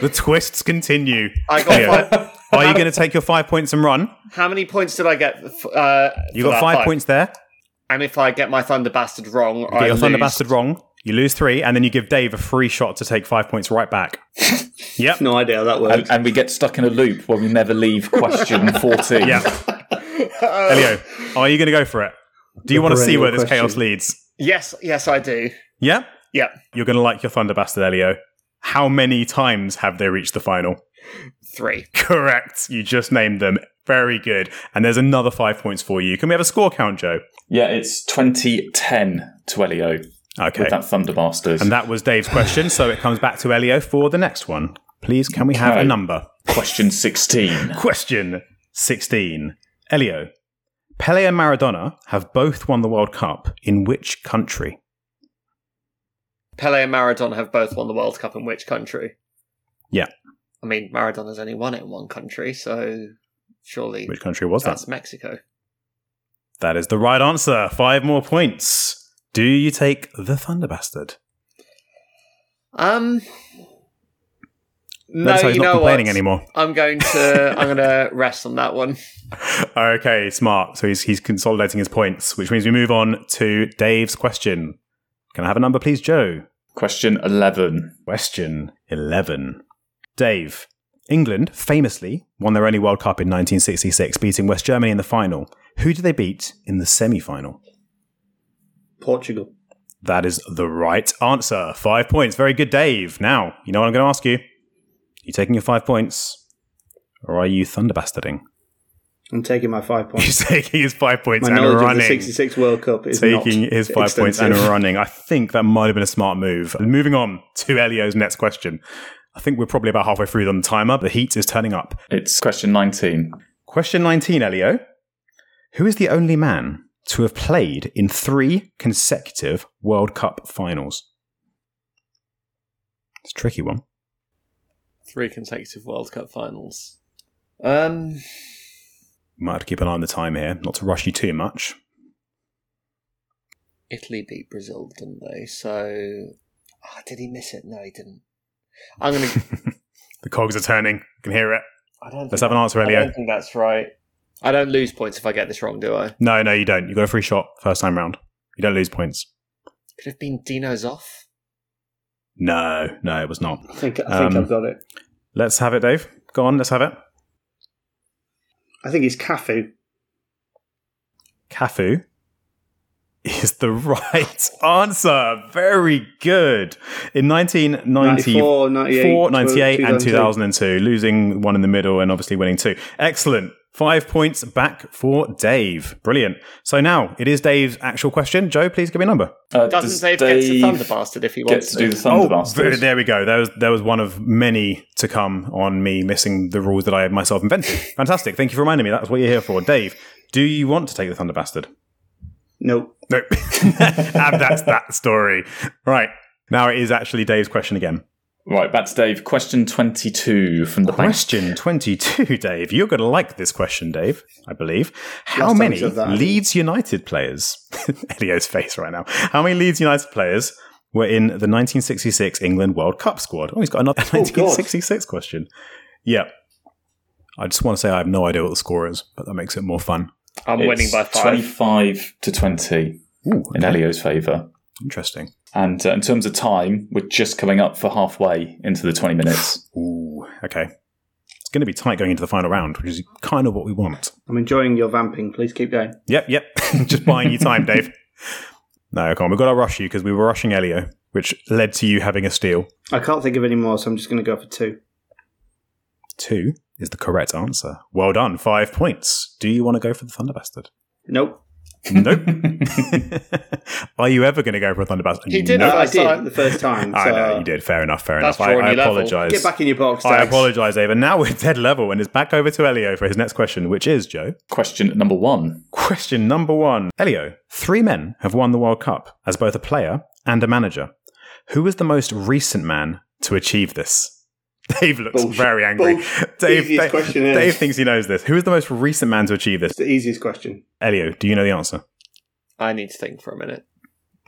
The twists continue. I got Elio, five. Are you going to take your five points and run? How many points did I get? Uh, You got that five points there. And if I get my Thunder Bastard wrong, You I get your Thunder. Bastard wrong. You lose three, and then you give Dave a free shot to take five points right back. Yep. No idea how that works. And, and we get stuck in a loop where we never leave question 14. Yeah. Elio, are you going to go for it? Do you The want to see where this question. chaos leads? Yes, yes, I do. Yeah? Yeah, You're going to like your Thunder Bastard, Elio. How many times have they reached the final? three. Correct. You just named them. Very good. And there's another five points for you. Can we have a score count, Joe? Yeah, it's 2010 to Elio Okay. with that Thunder Bastard. And that was Dave's question, so it comes back to Elio for the next one. Please, can we have a number? Question 16. Question 16. Elio, Pele and Maradona have both won the World Cup in which country? Pele and Maradona have both won the World Cup in which country? Yeah. I mean, Maradona's only won it in one country, so surely Which country was that? that's Mexico. That is the right answer. Five more points. Do you take the Thunder Bastard? Um. No, Notice how he's you not know complaining what? anymore. I'm going to. I'm going to rest on that one. Okay, smart. So he's he's consolidating his points, which means we move on to Dave's question. Can I have a number, please, Joe? Question 11. Question 11. Dave, England famously won their only World Cup in 1966, beating West Germany in the final. Who did they beat in the semi final? Portugal. That is the right answer. Five points. Very good, Dave. Now, you know what I'm going to ask you? you taking your five points, or are you thunderbastarding? I'm taking my five points. He's taking his five points My and knowledge of the 66 World Cup is taking not his five points and running. I think that might have been a smart move. Moving on to Elio's next question. I think we're probably about halfway through on the timer. The heat is turning up. It's question 19. Question 19, Elio. Who is the only man to have played in three consecutive World Cup finals? It's a tricky one. Three consecutive World Cup finals. Um. Might have to keep an eye on the time here, not to rush you too much. Italy beat Brazil, didn't they? So, Ah, did he miss it? No, he didn't. I'm gonna. The cogs are turning. You can hear it. I don't. Let's have an answer, Elio. I don't think that's right. I don't lose points if I get this wrong, do I? No, no, you don't. You got a free shot first time round. You don't lose points. Could have been Dino Zoff. No, no, it was not. I think, I think Um, I've got it. Let's have it, Dave. Go on, let's have it. I think it's Cafu. Cafu is the right answer. Very good. In 1994, 98, 98 and 2002. 2002, losing one in the middle and obviously winning two. Excellent. Five points back for Dave. Brilliant. So now it is Dave's actual question. Joe, please give me a number. Uh, Doesn't does Dave, get to Thunder Bastard if he get wants to do the Thunder Oh, Bastard? there- there we go. There was there was one of many to come on me missing the rules that I had myself invented. Fantastic. Thank you for reminding me. That's what you're here for, Dave. Do you want to take the Thunder Bastard? No. No. and that's that story. Right. Now it is actually Dave's question again. Right, back to Dave. Question 22 from the bank. Question 22, Dave. You're going to like this question, Dave, I believe. How Last many we said that, I think. Leeds United players, Elio's face right now, how many Leeds United players were in the 1966 England World Cup squad? Oh, he's got another 1966 question. Yeah. I just want to say I have no idea what the score is, but that makes it more fun. I'm It's winning by five. 25 to 20 Ooh, in. Elio's favour. Interesting. And uh, in terms of time, we're just coming up for halfway into the 20 minutes. Ooh, okay. It's going to be tight going into the final round, which is kind of what we want. I'm enjoying your vamping. Please keep going. Yep, yep. Just buying you time, Dave. No, come on. We've got to rush you because we were rushing Elio, which led to you having a steal. I can't think of any more, so I'm just going to go for two. Two is the correct answer. Well done. Five points. Do you want to go for the Thunder Bastard? Nope. Nope. Are you ever going to go for a Thunder Bastard? He did Nope. I first did the first time. I know you did. Fair enough. Fair enough. I, drawing I you level. apologize. Get back in your box. I Dax. apologize, Dave. And now we're dead level, and it's back over to Elio for his next question, which is Joe. Question number one. Question number one. Elio, three men have won the World Cup as both a player and a manager. Who was the most recent man to achieve this? Dave looks Bullshit. very angry. Bullshit. Dave, Easiest Dave, question is. Dave thinks he knows this. Who is the most recent man to achieve this? It's the easiest question. Elio, do you know the answer? I need to think for a minute.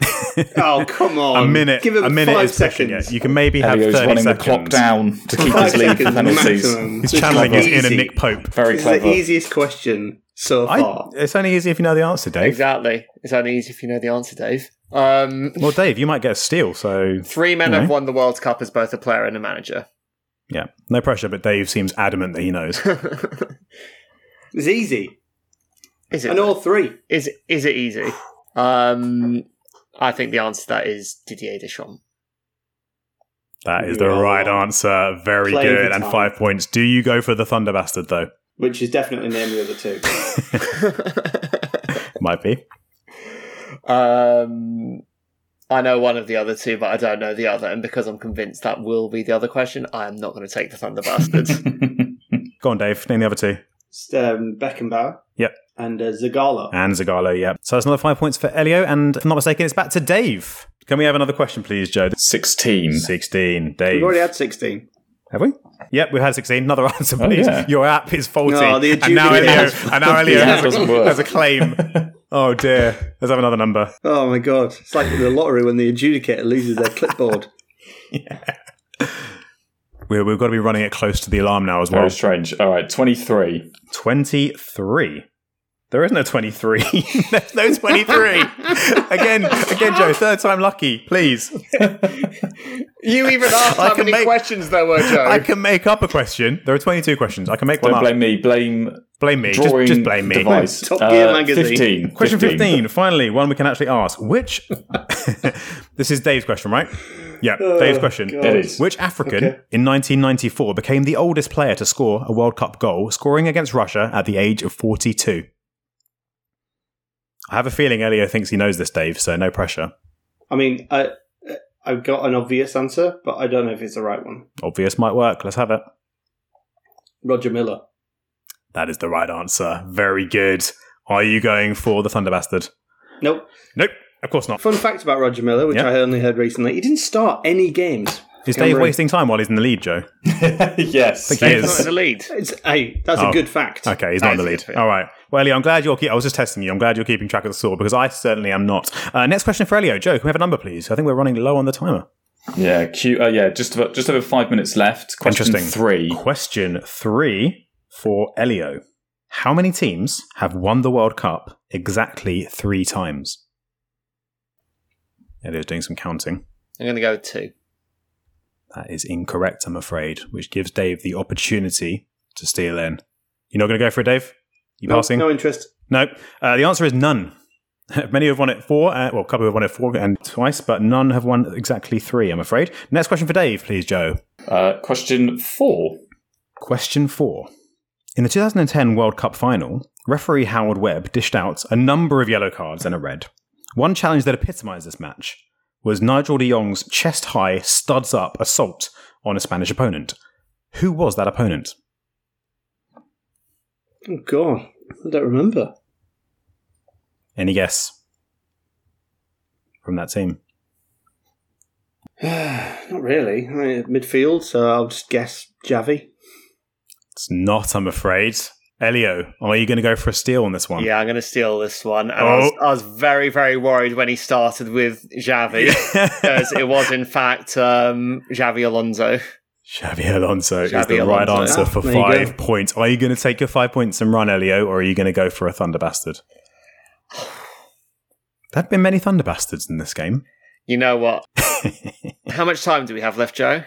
Oh come on! a minute. Give him a minute five is pushing seconds. it. You can maybe have Elio's 30 running seconds. the clock down to keep Five his lead for seconds penalties. maximum. He's This channeling his easy. inner Nick Pope. Very This is clever. the easiest question so I, far. it's only easy if you know the answer, Dave. Exactly. It's only easy if you know the answer, Dave. Um, Well, Dave, you might get a steal, so three men Okay. have won the World Cup as both a player and a manager. Yeah, no pressure. But Dave seems adamant that he knows. It's easy. Is it? And all three. Is is it easy? Um, I think the answer to that is Didier Deschamps. That is the Yeah. right answer. Very Play good, and five points. Do you go for the Thunder Bastard though? Which is definitely the name of the other two. Might be. Um, I know one of the other two, but I don't know the other. And because I'm convinced that will be the other question, I am not going to take the Thunder Bastards. Go on, Dave. Name the other two. It's, um, Beckenbauer Yep. and uh, Zagallo. And Zagallo, yeah. So that's another five points for Elio, and if I'm not mistaken, it's back to Dave. Can we have another question, please, Joe? 16. 16. Dave. We've already had 16. Have we? Yep, we've had 16. Another answer, Oh, please. yeah. Your app is faulty. No, the and now Elio, adjudicator- and now Elio has, doesn't a, work. has a claim. Oh, dear. Let's have another number. Oh my god. It's like the lottery when the adjudicator loses their clipboard. we we've got to be running it close to the alarm now as well. Very strange. All right, 23. 23. There is no 23. There's no 23. again, again, Joe, third time lucky, please. you even asked I how can many make- questions there were, Joe. I can make up a question. There are 22 questions. I can make one Don't up. blame me. Blame Blame me. Just, drawing just blame me. device. Top Gear Uh, magazine. 15. Question 15. finally, one we can actually ask. Which. this is Dave's question, right? Yeah, Dave's question. God. It is. Which African Okay. in 1994 became the oldest player to score a World Cup goal, scoring against Russia at the age of 42? I have a feeling Elio thinks he knows this, Dave, so no pressure. I mean, I, I've got an obvious answer, but I don't know if it's the right one. Obvious might work. Let's have it. Roger Milla. That is the right answer. Very good. Are you going for the Thunder Bastard? Nope. Nope, of course not. Fun fact about Roger Milla, which Yeah. I only heard recently, he didn't start any games. Is Cameron. Dave wasting time while he's in the lead, Joe? yes. I think he is. not in the lead. It's, hey, that's Oh. a good fact. Okay, he's That not in the lead. All right. Well, Elio, I'm glad you're. Keep- I was just testing you. I'm glad you're keeping track of the score because I certainly am not. Uh, next question for Elio. Joe, can we have a number, please? I think we're running low on the timer. Yeah, Q, uh, yeah, just about, just over five minutes left. Question Interesting. three. Question three for Elio. How many teams have won the World Cup exactly three times? Elio's doing some counting. I'm going to go with two. That is incorrect, I'm afraid, which gives Dave the opportunity to steal in. You're not going to go for it, Dave? You No, passing? no interest. No. Uh, the answer is none. Many have won it four, uh, well, a couple have won it four and twice, but none have won exactly three, I'm afraid. Next question for Dave, please, Joe. Uh, question four. Question four. In the 2010 World Cup final, referee Howard Webb dished out a number of yellow cards and a red. One challenge that epitomised this match was Nigel de Jong's chest high, studs up assault on a Spanish opponent. Who was that opponent? Oh, God. I don't remember. Any guess from that team? Not really. I mean, midfield, so I'll just guess Javi. It's not, I'm afraid. Elio, are you going to go for a steal on this one? Yeah, I'm going to steal this one. And I, was, Oh. I was very, very worried when he started with Xavi, because it was, in fact, um, Xabi Alonso. Xabi Alonso is Xavi the right answer for there five points. Are you going to take your five points and run, Elio, or are you going to go for a Thunder Bastard? There have been many Thunder Bastards in this game. You know what? How much time do we have left, Joe?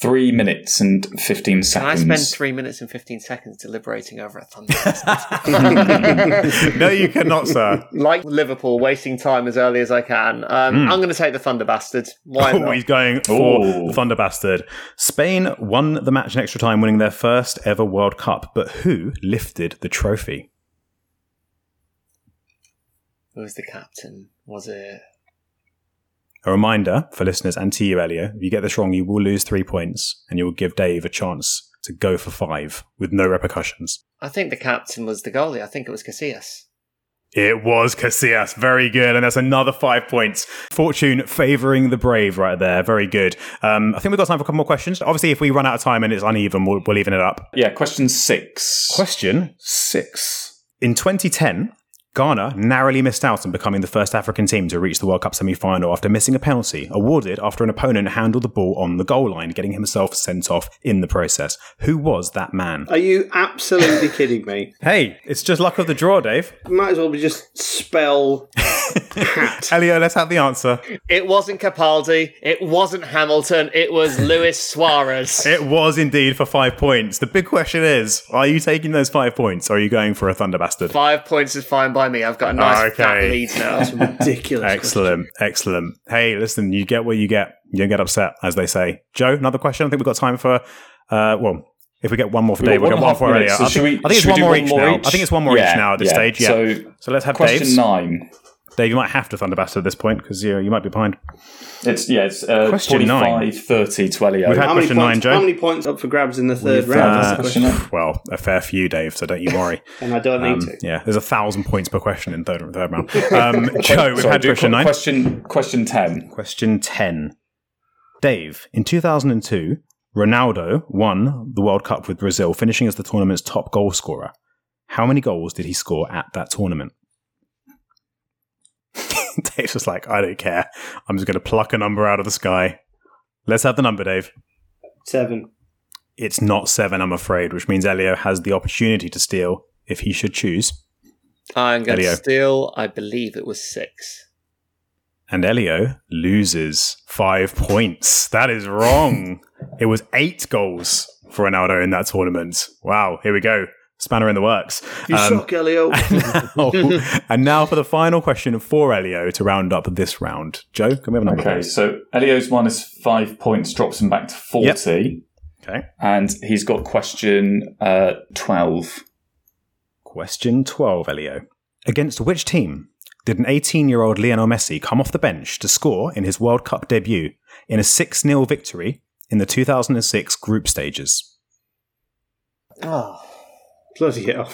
Three minutes and 15 seconds. Can I spend three minutes and 15 seconds deliberating over a Thunder no, you cannot, sir. like Liverpool, wasting time as early as I can. Um, I'm going to take the Thunder Bastard. Why Oh, not? he's going for Ooh. Thunder Bastard. Spain won the match in extra time, winning their first ever World Cup. But who lifted the trophy? Who was the captain? Was it? A reminder for listeners and to you, Elio, if you get this wrong, you will lose three points and you will give Dave a chance to go for five with no repercussions. I think the captain was the goalie. I think it was Casillas. It was Casillas. Very good. And that's another five points. Fortune favouring the brave right there. Very good. Um, I think we've got time for a couple more questions. Obviously, if we run out of time and it's uneven, we'll, we'll even it up. Yeah, question six. Question six. In 2010, Ghana narrowly missed out on becoming the first African team to reach the World Cup semi final after missing a penalty awarded after an opponent handled the ball on the goal line, getting himself sent off in the process. Who was that man? Are you absolutely kidding me? Hey, it's just luck of the draw, Dave. Might as well be just spell hat. Elio, let's have the answer. It wasn't Capaldi. It wasn't Hamilton. It was Luis Suarez. It was indeed for five points. The big question is are you taking those five points or are you going for a Thunder Bastard? Five points is fine by me. I've got a nice fat Okay. lead now. That's ridiculous. Excellent, excellent. Hey, listen, you get what you get. You don't get upset, as they say. Joe, another question. I think we've got time for, uh, well, if we get one more for We've Dave, got we'll get one a half for Elliot. minutes, so I think, we- I think it's one do more one each more now. each? I think it's one more Yeah, each now at this yeah. stage. Yeah. So, So let's have question Dave's. nine. Dave, you might have to Thunder Bastard at this point because you, you might be behind. It's yeah, it's uh, Question nine. 30 to Elio. We've had How many, question points, nine, Joe. how many points up for grabs in the 3rd We've, round? uh, question question. Well, a fair few, Dave, so don't you worry. And I don't need Um, to. yeah, there's a thousand points per question in third, third round. Um, Joe, we've Sorry, had question nine. Question question ten. Question 10. Dave, in 2002, Ronaldo won the World Cup with Brazil, finishing as the tournament's top goal scorer. How many goals did he score at that tournament? Dave's just like, I don't care. I'm just going to pluck a number out of the sky. Let's have the number, Dave. Seven. It's not seven, I'm afraid, which means Elio has the opportunity to steal if he should choose. I'm going Elio. to steal. I believe it was six. And Elio loses five points. That is wrong. it was eight goals for Ronaldo in that tournament. Wow, here we go. Spanner in the works. You Um, suck, Elio. now- and now for the final question for Elio to round up this round. Joe, can we have a number? Okay, please? so Elio's minus five points drops him back to forty, Okay. and he's got question uh, twelve. Question 12, Elio. Against which team did an 18 year old Lionel Messi come off the bench to score in his World Cup debut in a 6 0 victory in the 2006 group stages? Oh. Bloody hell.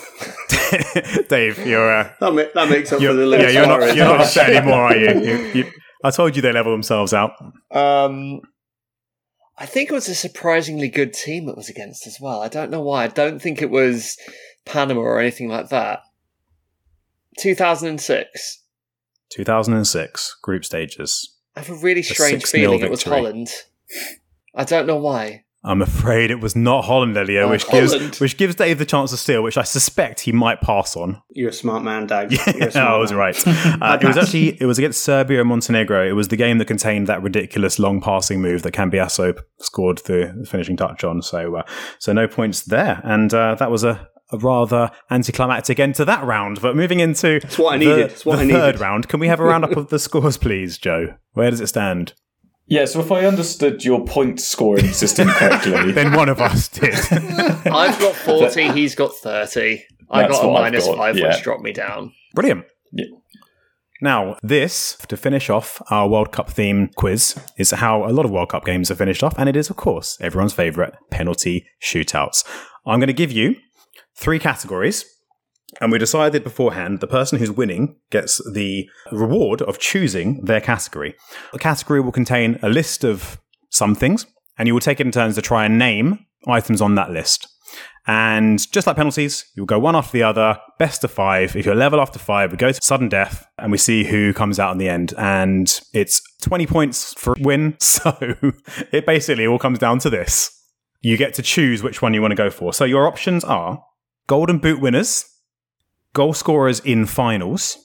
Dave, you're, uh, That, ma- that makes up for the yeah, you're not, you're not upset anymore, are you? You, you? I told you they level themselves out. Um, I think it was a surprisingly good team it was against as well. I don't know why. I don't think it was Panama or anything like that. 2006. 2006 group stages. I have a really strange 6-0 feeling it was. Holland. I don't know why. I'm afraid it was not Holland, Elio, Oh, which Holland. gives which gives Dave the chance to steal, which I suspect he might pass on. You're a smart man, Dave. Yeah, I was man. right. Uh, it was actually it was against Serbia and Montenegro. It was the game that contained that ridiculous long passing move that Cambiasso scored the finishing touch on. So uh, so no points there, and uh, that was a. A rather anticlimactic end to that round, but moving into It's what I the, needed. It's what the I third needed. round, can we have a roundup of the scores, please, Joe? Where does it stand? Yeah, so if I understood your point scoring system correctly, Then one of us did. I've got 40, he's got 30. I That's got a minus got, 5, yeah. which dropped me down. Brilliant. Yeah. Now, this, to finish off our World Cup theme quiz, is how a lot of World Cup games are finished off, and it is, of course, everyone's favourite penalty shootouts. I'm going to give you three categories, and we decided beforehand the person who's winning gets the reward of choosing their category. The category will contain a list of some things, and you will take it in turns to try and name items on that list. And just like penalties, you'll go one after the other, best of five. If you're level after five, we go to sudden death and we see who comes out in the end. And it's 20 points for win. So it basically all comes down to this. You get to choose which one you want to go for. So your options are Golden Boot winners, goal scorers in finals,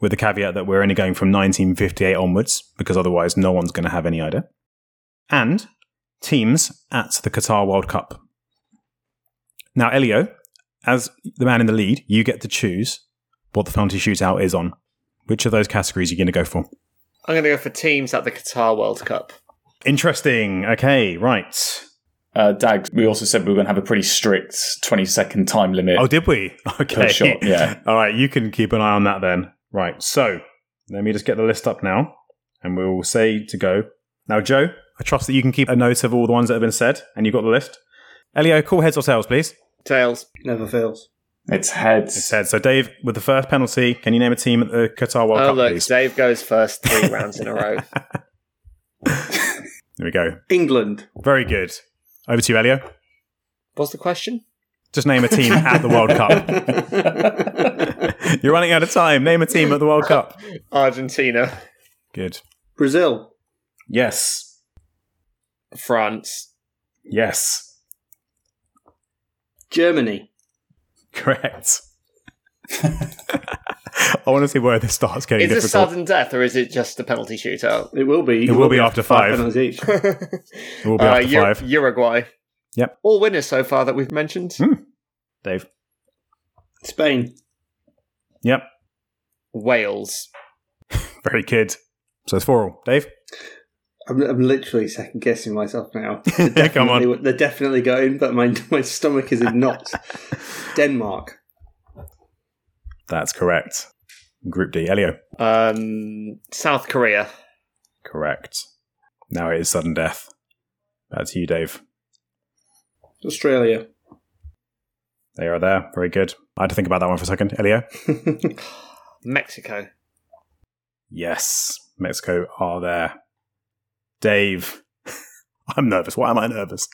with the caveat that we're only going from 1958 onwards, because otherwise no one's going to have any idea, and teams at the Qatar World Cup. Now, Elio, as the man in the lead, you get to choose what the penalty shootout is on. Which of those categories are you going to go for? I'm going to go for teams at the Qatar World Cup. Interesting. Okay, right. Uh, Dag, we also said we were going to have a pretty strict 20 second time limit. Oh, did we? Okay. shot, yeah. All right, you can keep an eye on that then. Right, so let me just get the list up now, and we'll say to go. Now, Joe, I trust that you can keep a note of all the ones that have been said, and you've got the list. Elio, call heads or tails, please. Tails. Never fails. It's heads. It's heads. So, Dave, with the first penalty, can you name a team at the Qatar World Oh, Cup, Oh, look, please? Dave goes first three rounds in a row. There we go. England. Very good. Over to you, Elio. What's the question? Just name a team at the World Cup. You're running out of time. Name a team at the World Cup. Argentina, Good. Brazil. Yes. France, Yes. Germany. Correct. I want to see where this starts getting Is this difficult. sudden death or is it just a penalty shootout? It will be. It will be after five. penalties each. It will be Uh, after Ur- five. Uruguay. Yep. All winners so far that we've mentioned. Dave. Spain. Yep. Wales. Very good. So it's four all. Dave? I'm, I'm literally second guessing myself now. Come on. They're definitely going, but my my stomach is in knots. Denmark. That's correct. Group D. Elio? Um, South Korea. Correct. Now it is sudden death. Back to you, Dave. Australia. They are there. Very good. I had to think about that one for a second. Elio? Mexico. Yes. Mexico are there. Dave? I'm nervous. Why am I nervous?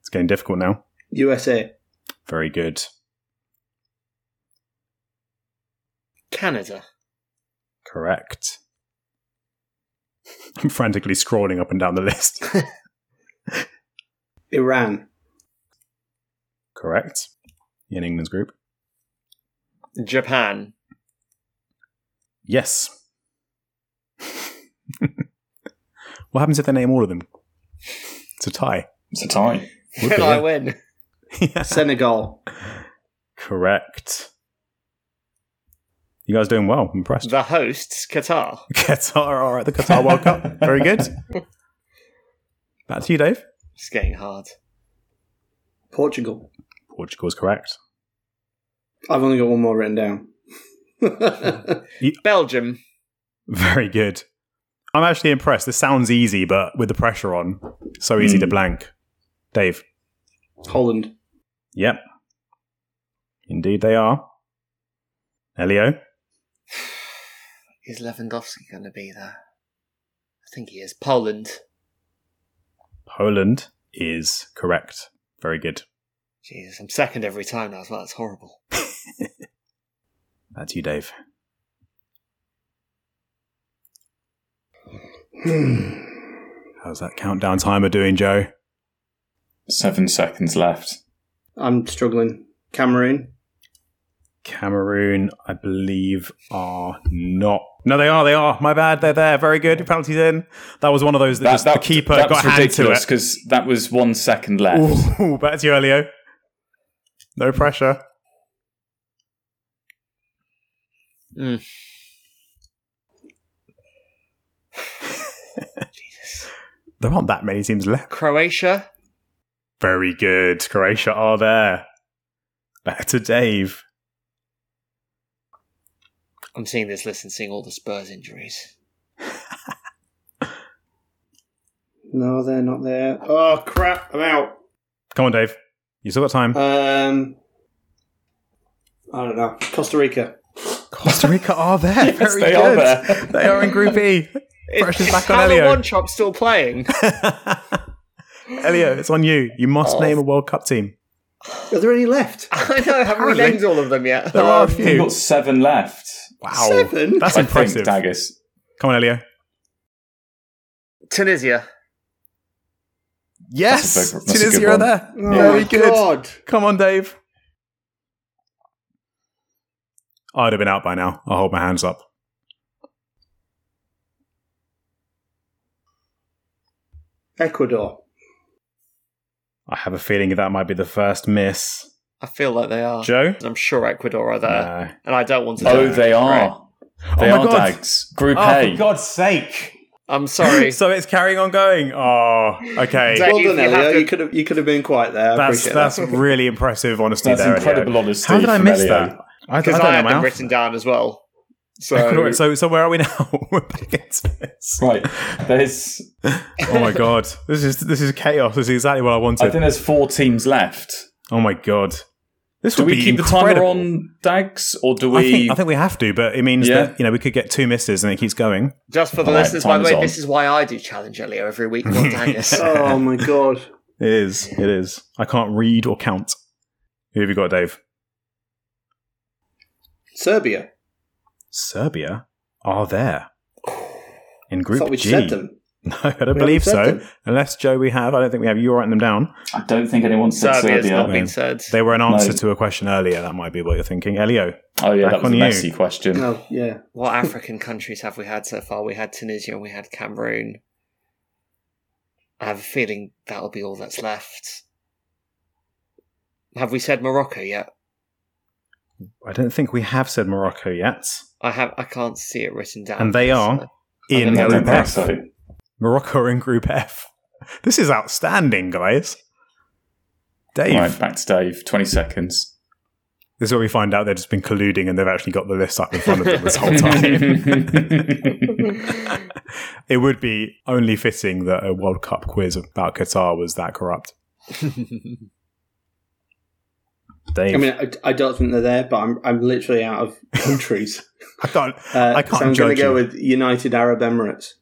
It's getting difficult now. USA. Very good. Canada. Correct. I'm frantically scrolling up and down the list. Iran. Correct. In England's group. Japan. Yes. what happens if they name all of them? It's a tie. It's a tie. Would Can be, I yeah. win? Senegal. Correct. You guys doing well. I'm impressed. The hosts, Qatar. Qatar are at the Qatar World Cup. Very good. Back to you, Dave. It's getting hard. Portugal. Portugal is correct. I've only got one more written down. Belgium. Very good. I'm actually impressed. This sounds easy, but with the pressure on, so easy to hmm. blank. Dave. Holland. Yep. Indeed, they are. Elio. Is Lewandowski going to be there? I think he is. Poland. Poland is correct. Very good. Jesus, I'm second every time now as well. That's horrible. That's you, Dave. Hmm. How's that countdown timer doing, Joe? Seven seconds left. I'm struggling. Cameroon. Cameroon, I believe, are not. No, they are. They are. My bad. They're there. Very good. Penalties in. That was one of those that, just the keeper that got was hand to ridiculous it. because that was one second left. Ooh, back to you, Elio. No pressure. Mm. There aren't that many teams left. Croatia. Very good. Croatia are there. Back to Dave. I'm seeing this list and seeing all the Spurs injuries. No, they're not there. Oh crap! I'm out. Come on, Dave. You still got time. Um, I don't know. Costa Rica. Costa Rica are there. Yes, Very they good. are there. They are in Group E. Pressure's Is back on Elio. One Chop still playing? Elio, it's on you. You must Oh. name a World Cup team. Are there any left? I know. Haven't we Apparently. named all of them yet? There are a Um, few. You've got seven left. Wow. Seven? That's I impressive. think, Daggers. Come on, Elio. Tunisia. Yes. That's big- that's Tunisia good are there. Oh Very my good. God. Come on, Dave. I'd have been out by now. I'll hold my hands up. Ecuador. I have a feeling that might be the first miss. I feel like they are. Joe? I'm sure Ecuador are there, No. and I don't want to. Oh, do they are. Right. Oh they Oh my are God. Dags. Group Oh, A. for God's sake. I'm sorry. so it's carrying on going. Oh, okay. Well you done, have Elio. You could have you could have been quiet there. I That's appreciate that's that. really impressive honesty That's there. incredible Elio. honesty How did I from miss Elio. that? I, I Because don't I, know had my them alpha. written down as well. So, Ecuador- so so where are we now? We're back into this. Right. There's. Oh my god, this is this is chaos. This is exactly what I wanted. I think there's four teams left. Oh my god, this Do would we be keep the timer on Dags, or do I we? think, I think we have to, but it means Yeah. that you know we could get two misses and it keeps going. just for the All right, listeners, by the way, on. this is why I do challenge Elio every week. Not Angus. Oh my god. It is. It is. I can't read or count. Who have you got, Dave? Serbia. Serbia are there in I Group thought we'd G. said them. No, I don't haven't believe so. them. Unless Joe, we have. I don't think we have. You writing them down. I don't think anyone said Serbia's Serbia. not been said. They were an answer No. to a question earlier. That might be what you're thinking. Elio. Oh yeah, Back that was on a you. Messi question. Oh, yeah. What African countries have we had so far? We had Tunisia and we had Cameroon. I have a feeling that'll be all that's left. Have we said Morocco yet? I don't think we have said Morocco yet. I have. I can't see it written down. And they are so- in I'm gonna I go Group F. so. Morocco in Group F. This is outstanding, guys. Dave. Right, back to Dave. Twenty seconds. This is where we find out they've just been colluding and they've actually got the list up in front of them this whole time. it would be only fitting that a World Cup quiz about Qatar was that corrupt. Dave, I mean, I, I don't think they're there, but I'm I'm literally out of countries. I can't. Uh, I can't so I'm judge going to go with United Arab Emirates.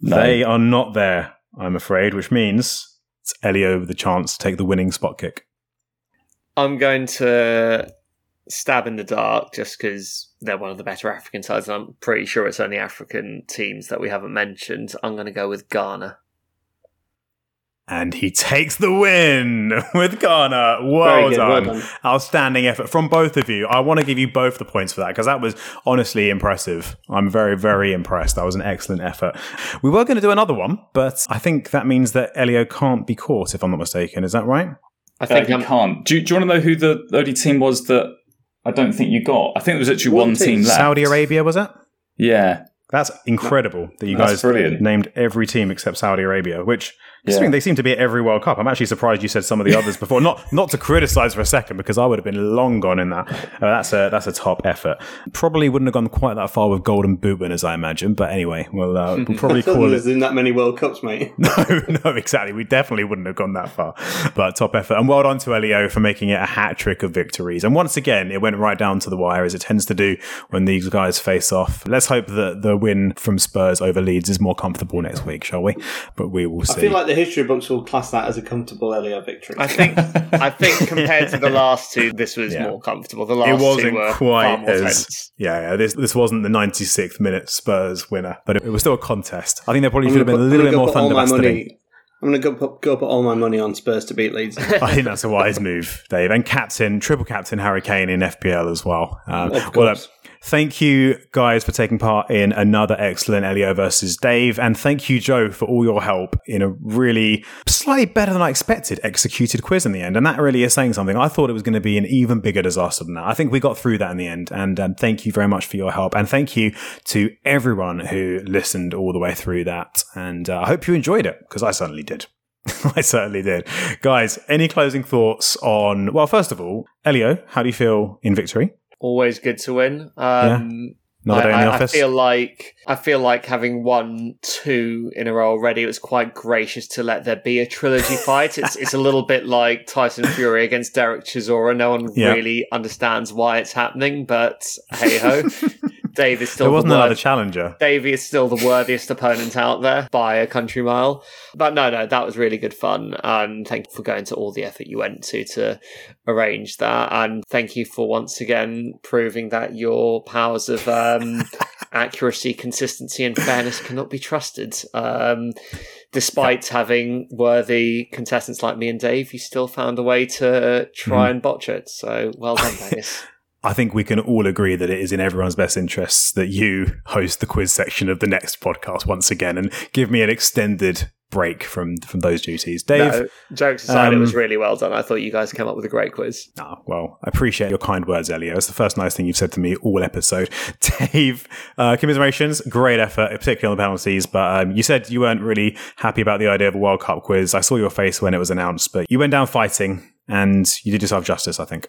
They are not there, I'm afraid, which means it's Elio with the chance to take the winning spot kick. I'm going to stab in the dark just because they're one of the better African sides. And I'm pretty sure it's only African teams that we haven't mentioned. I'm going to go with Ghana. And he takes the win with Ghana. Very Well done. well done. Outstanding effort from both of you. I want to give you both the points for that because that was honestly impressive. I'm very, very impressed. That was an excellent effort. We were going to do another one, but I think that means that Elio can't be caught, if I'm not mistaken. Is that right? I Uh, think you I'm, can't. Do, you- do you want to know who the only team was that I don't think you got? I think there was actually One one, team. team left. Saudi Arabia, was it? Yeah. That's incredible that you That's guys brilliant. named every team except Saudi Arabia, which considering Yeah. they seem to be at every World Cup. I'm actually surprised you said some of the others before. Not not to criticize for a second because I would have been long gone in that. Uh, that's a that's a top effort. Probably wouldn't have gone quite that far with Golden Boot winners, I imagine. But anyway, we'll, uh, we'll probably call there it. in that many World Cups, mate. No, no, exactly. We definitely wouldn't have gone that far. But top effort. And well done to Elio for making it a hat trick of victories. And once again, it went right down to the wire as it tends to do when these guys face off. Let's hope that the win from Spurs over Leeds is more comfortable next week, shall we? But we will see. I feel like the history books will class that as a comfortable Elio victory. I think I think compared to the last two, this was Yeah. more comfortable. The last it wasn't were far quite more as tense. yeah, yeah. This this wasn't the 96th minute Spurs winner, but it, it was still a contest. I think there probably I'm should have gonna been a little bit more go put thunder my yesterday. I'm going to go put, go put all my money on Spurs to beat Leeds. I think that's a wise move, Dave. And captain, triple captain Harry Kane in FPL as well. Um, Of well, course. Thank you guys for taking part in another excellent Elio versus Dave. And thank you, Joe, for all your help in a really slightly better than I expected executed quiz in the end. And that really is saying something. I thought it was going to be an even bigger disaster than that. I think we got through that in the end. And um, thank you very much for your help. And thank you to everyone who listened all the way through that. And uh, I hope you enjoyed it because I certainly did. I certainly did. Guys, any closing thoughts on, well, first of all, Elio, how do you feel in victory? Always good to win. Um, Another I, in the I- office? I feel like I feel like having won two in a row already, it was quite gracious to let there be a trilogy fight. It's it's a little bit like Tyson Fury against Derek Chisora. No one Yeah. really understands why it's happening, but hey ho, Dave is still there wasn't another challenger. Davey is still the worthiest opponent out there by a country mile. But no, no, that was really good fun. And thank you for going to all the effort you went to to arrange that. And thank you for once again proving that your powers of um, accuracy, consistency, and fairness cannot be trusted. Um, despite having worthy contestants like me and Dave, you still found a way to try Mhm. and botch it. So well done, Vegas. I think we can all agree that it is in everyone's best interests that you host the quiz section of the next podcast once again and give me an extended break from from those duties. Dave, No, jokes aside, it was um, really well done. I thought you guys came up with a great quiz. Oh, well, I appreciate your kind words, Elio. It's the first nice thing you've said to me all episode. Dave, uh, commiserations, great effort, particularly on the penalties. But um, you said you weren't really happy about the idea of a World Cup quiz. I saw your face when it was announced, but you went down fighting and you did yourself justice, I think.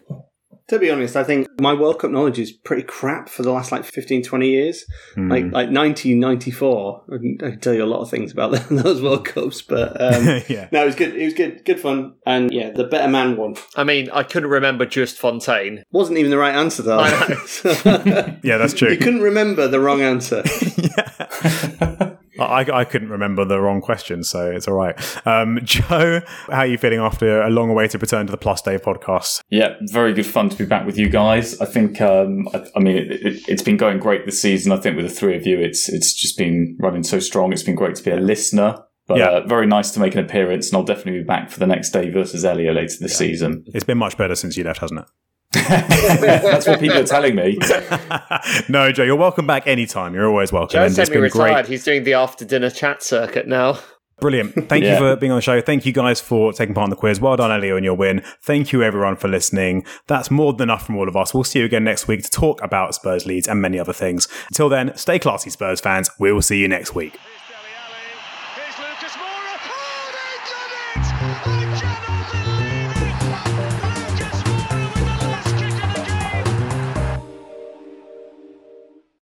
To be honest, I think my World Cup knowledge is pretty crap for the last like 15, 20 years. Hmm. Like like 1994, I can, I can tell you a lot of things about those World Cups, but um, yeah. no, it was good. It was good, good fun, and yeah, the better man won. I mean, I couldn't remember just Fontaine. Wasn't even the right answer though. I know. Yeah, that's true. you couldn't remember the wrong answer. I I, I couldn't remember the wrong question, so it's all right. Um, Joe, how are you feeling after a long awaited return to the Plus Dave podcast? Yeah, very good fun to be back with you guys. I think, um, I, I mean, it, it, it's been going great this season. I think with the three of you, it's it's just been running so strong. It's been great to be a listener. But Yeah. uh, very nice to make an appearance, and I'll definitely be back for the next Dave versus Elio later this season. It's been much better since you left, hasn't it? That's what people are telling me. no, Joe, you're welcome back anytime. You're always welcome. Joe and it's semi-retired. great. He's doing the after-dinner chat circuit now. Brilliant. Thank Yeah. you for being on the show. Thank you guys for taking part in the quiz. Well done, Elio, and your win. Thank you, everyone, for listening. That's more than enough from all of us. We'll see you again next week to talk about Spurs Leeds and many other things. Until then, stay classy, Spurs fans. We will see you next week.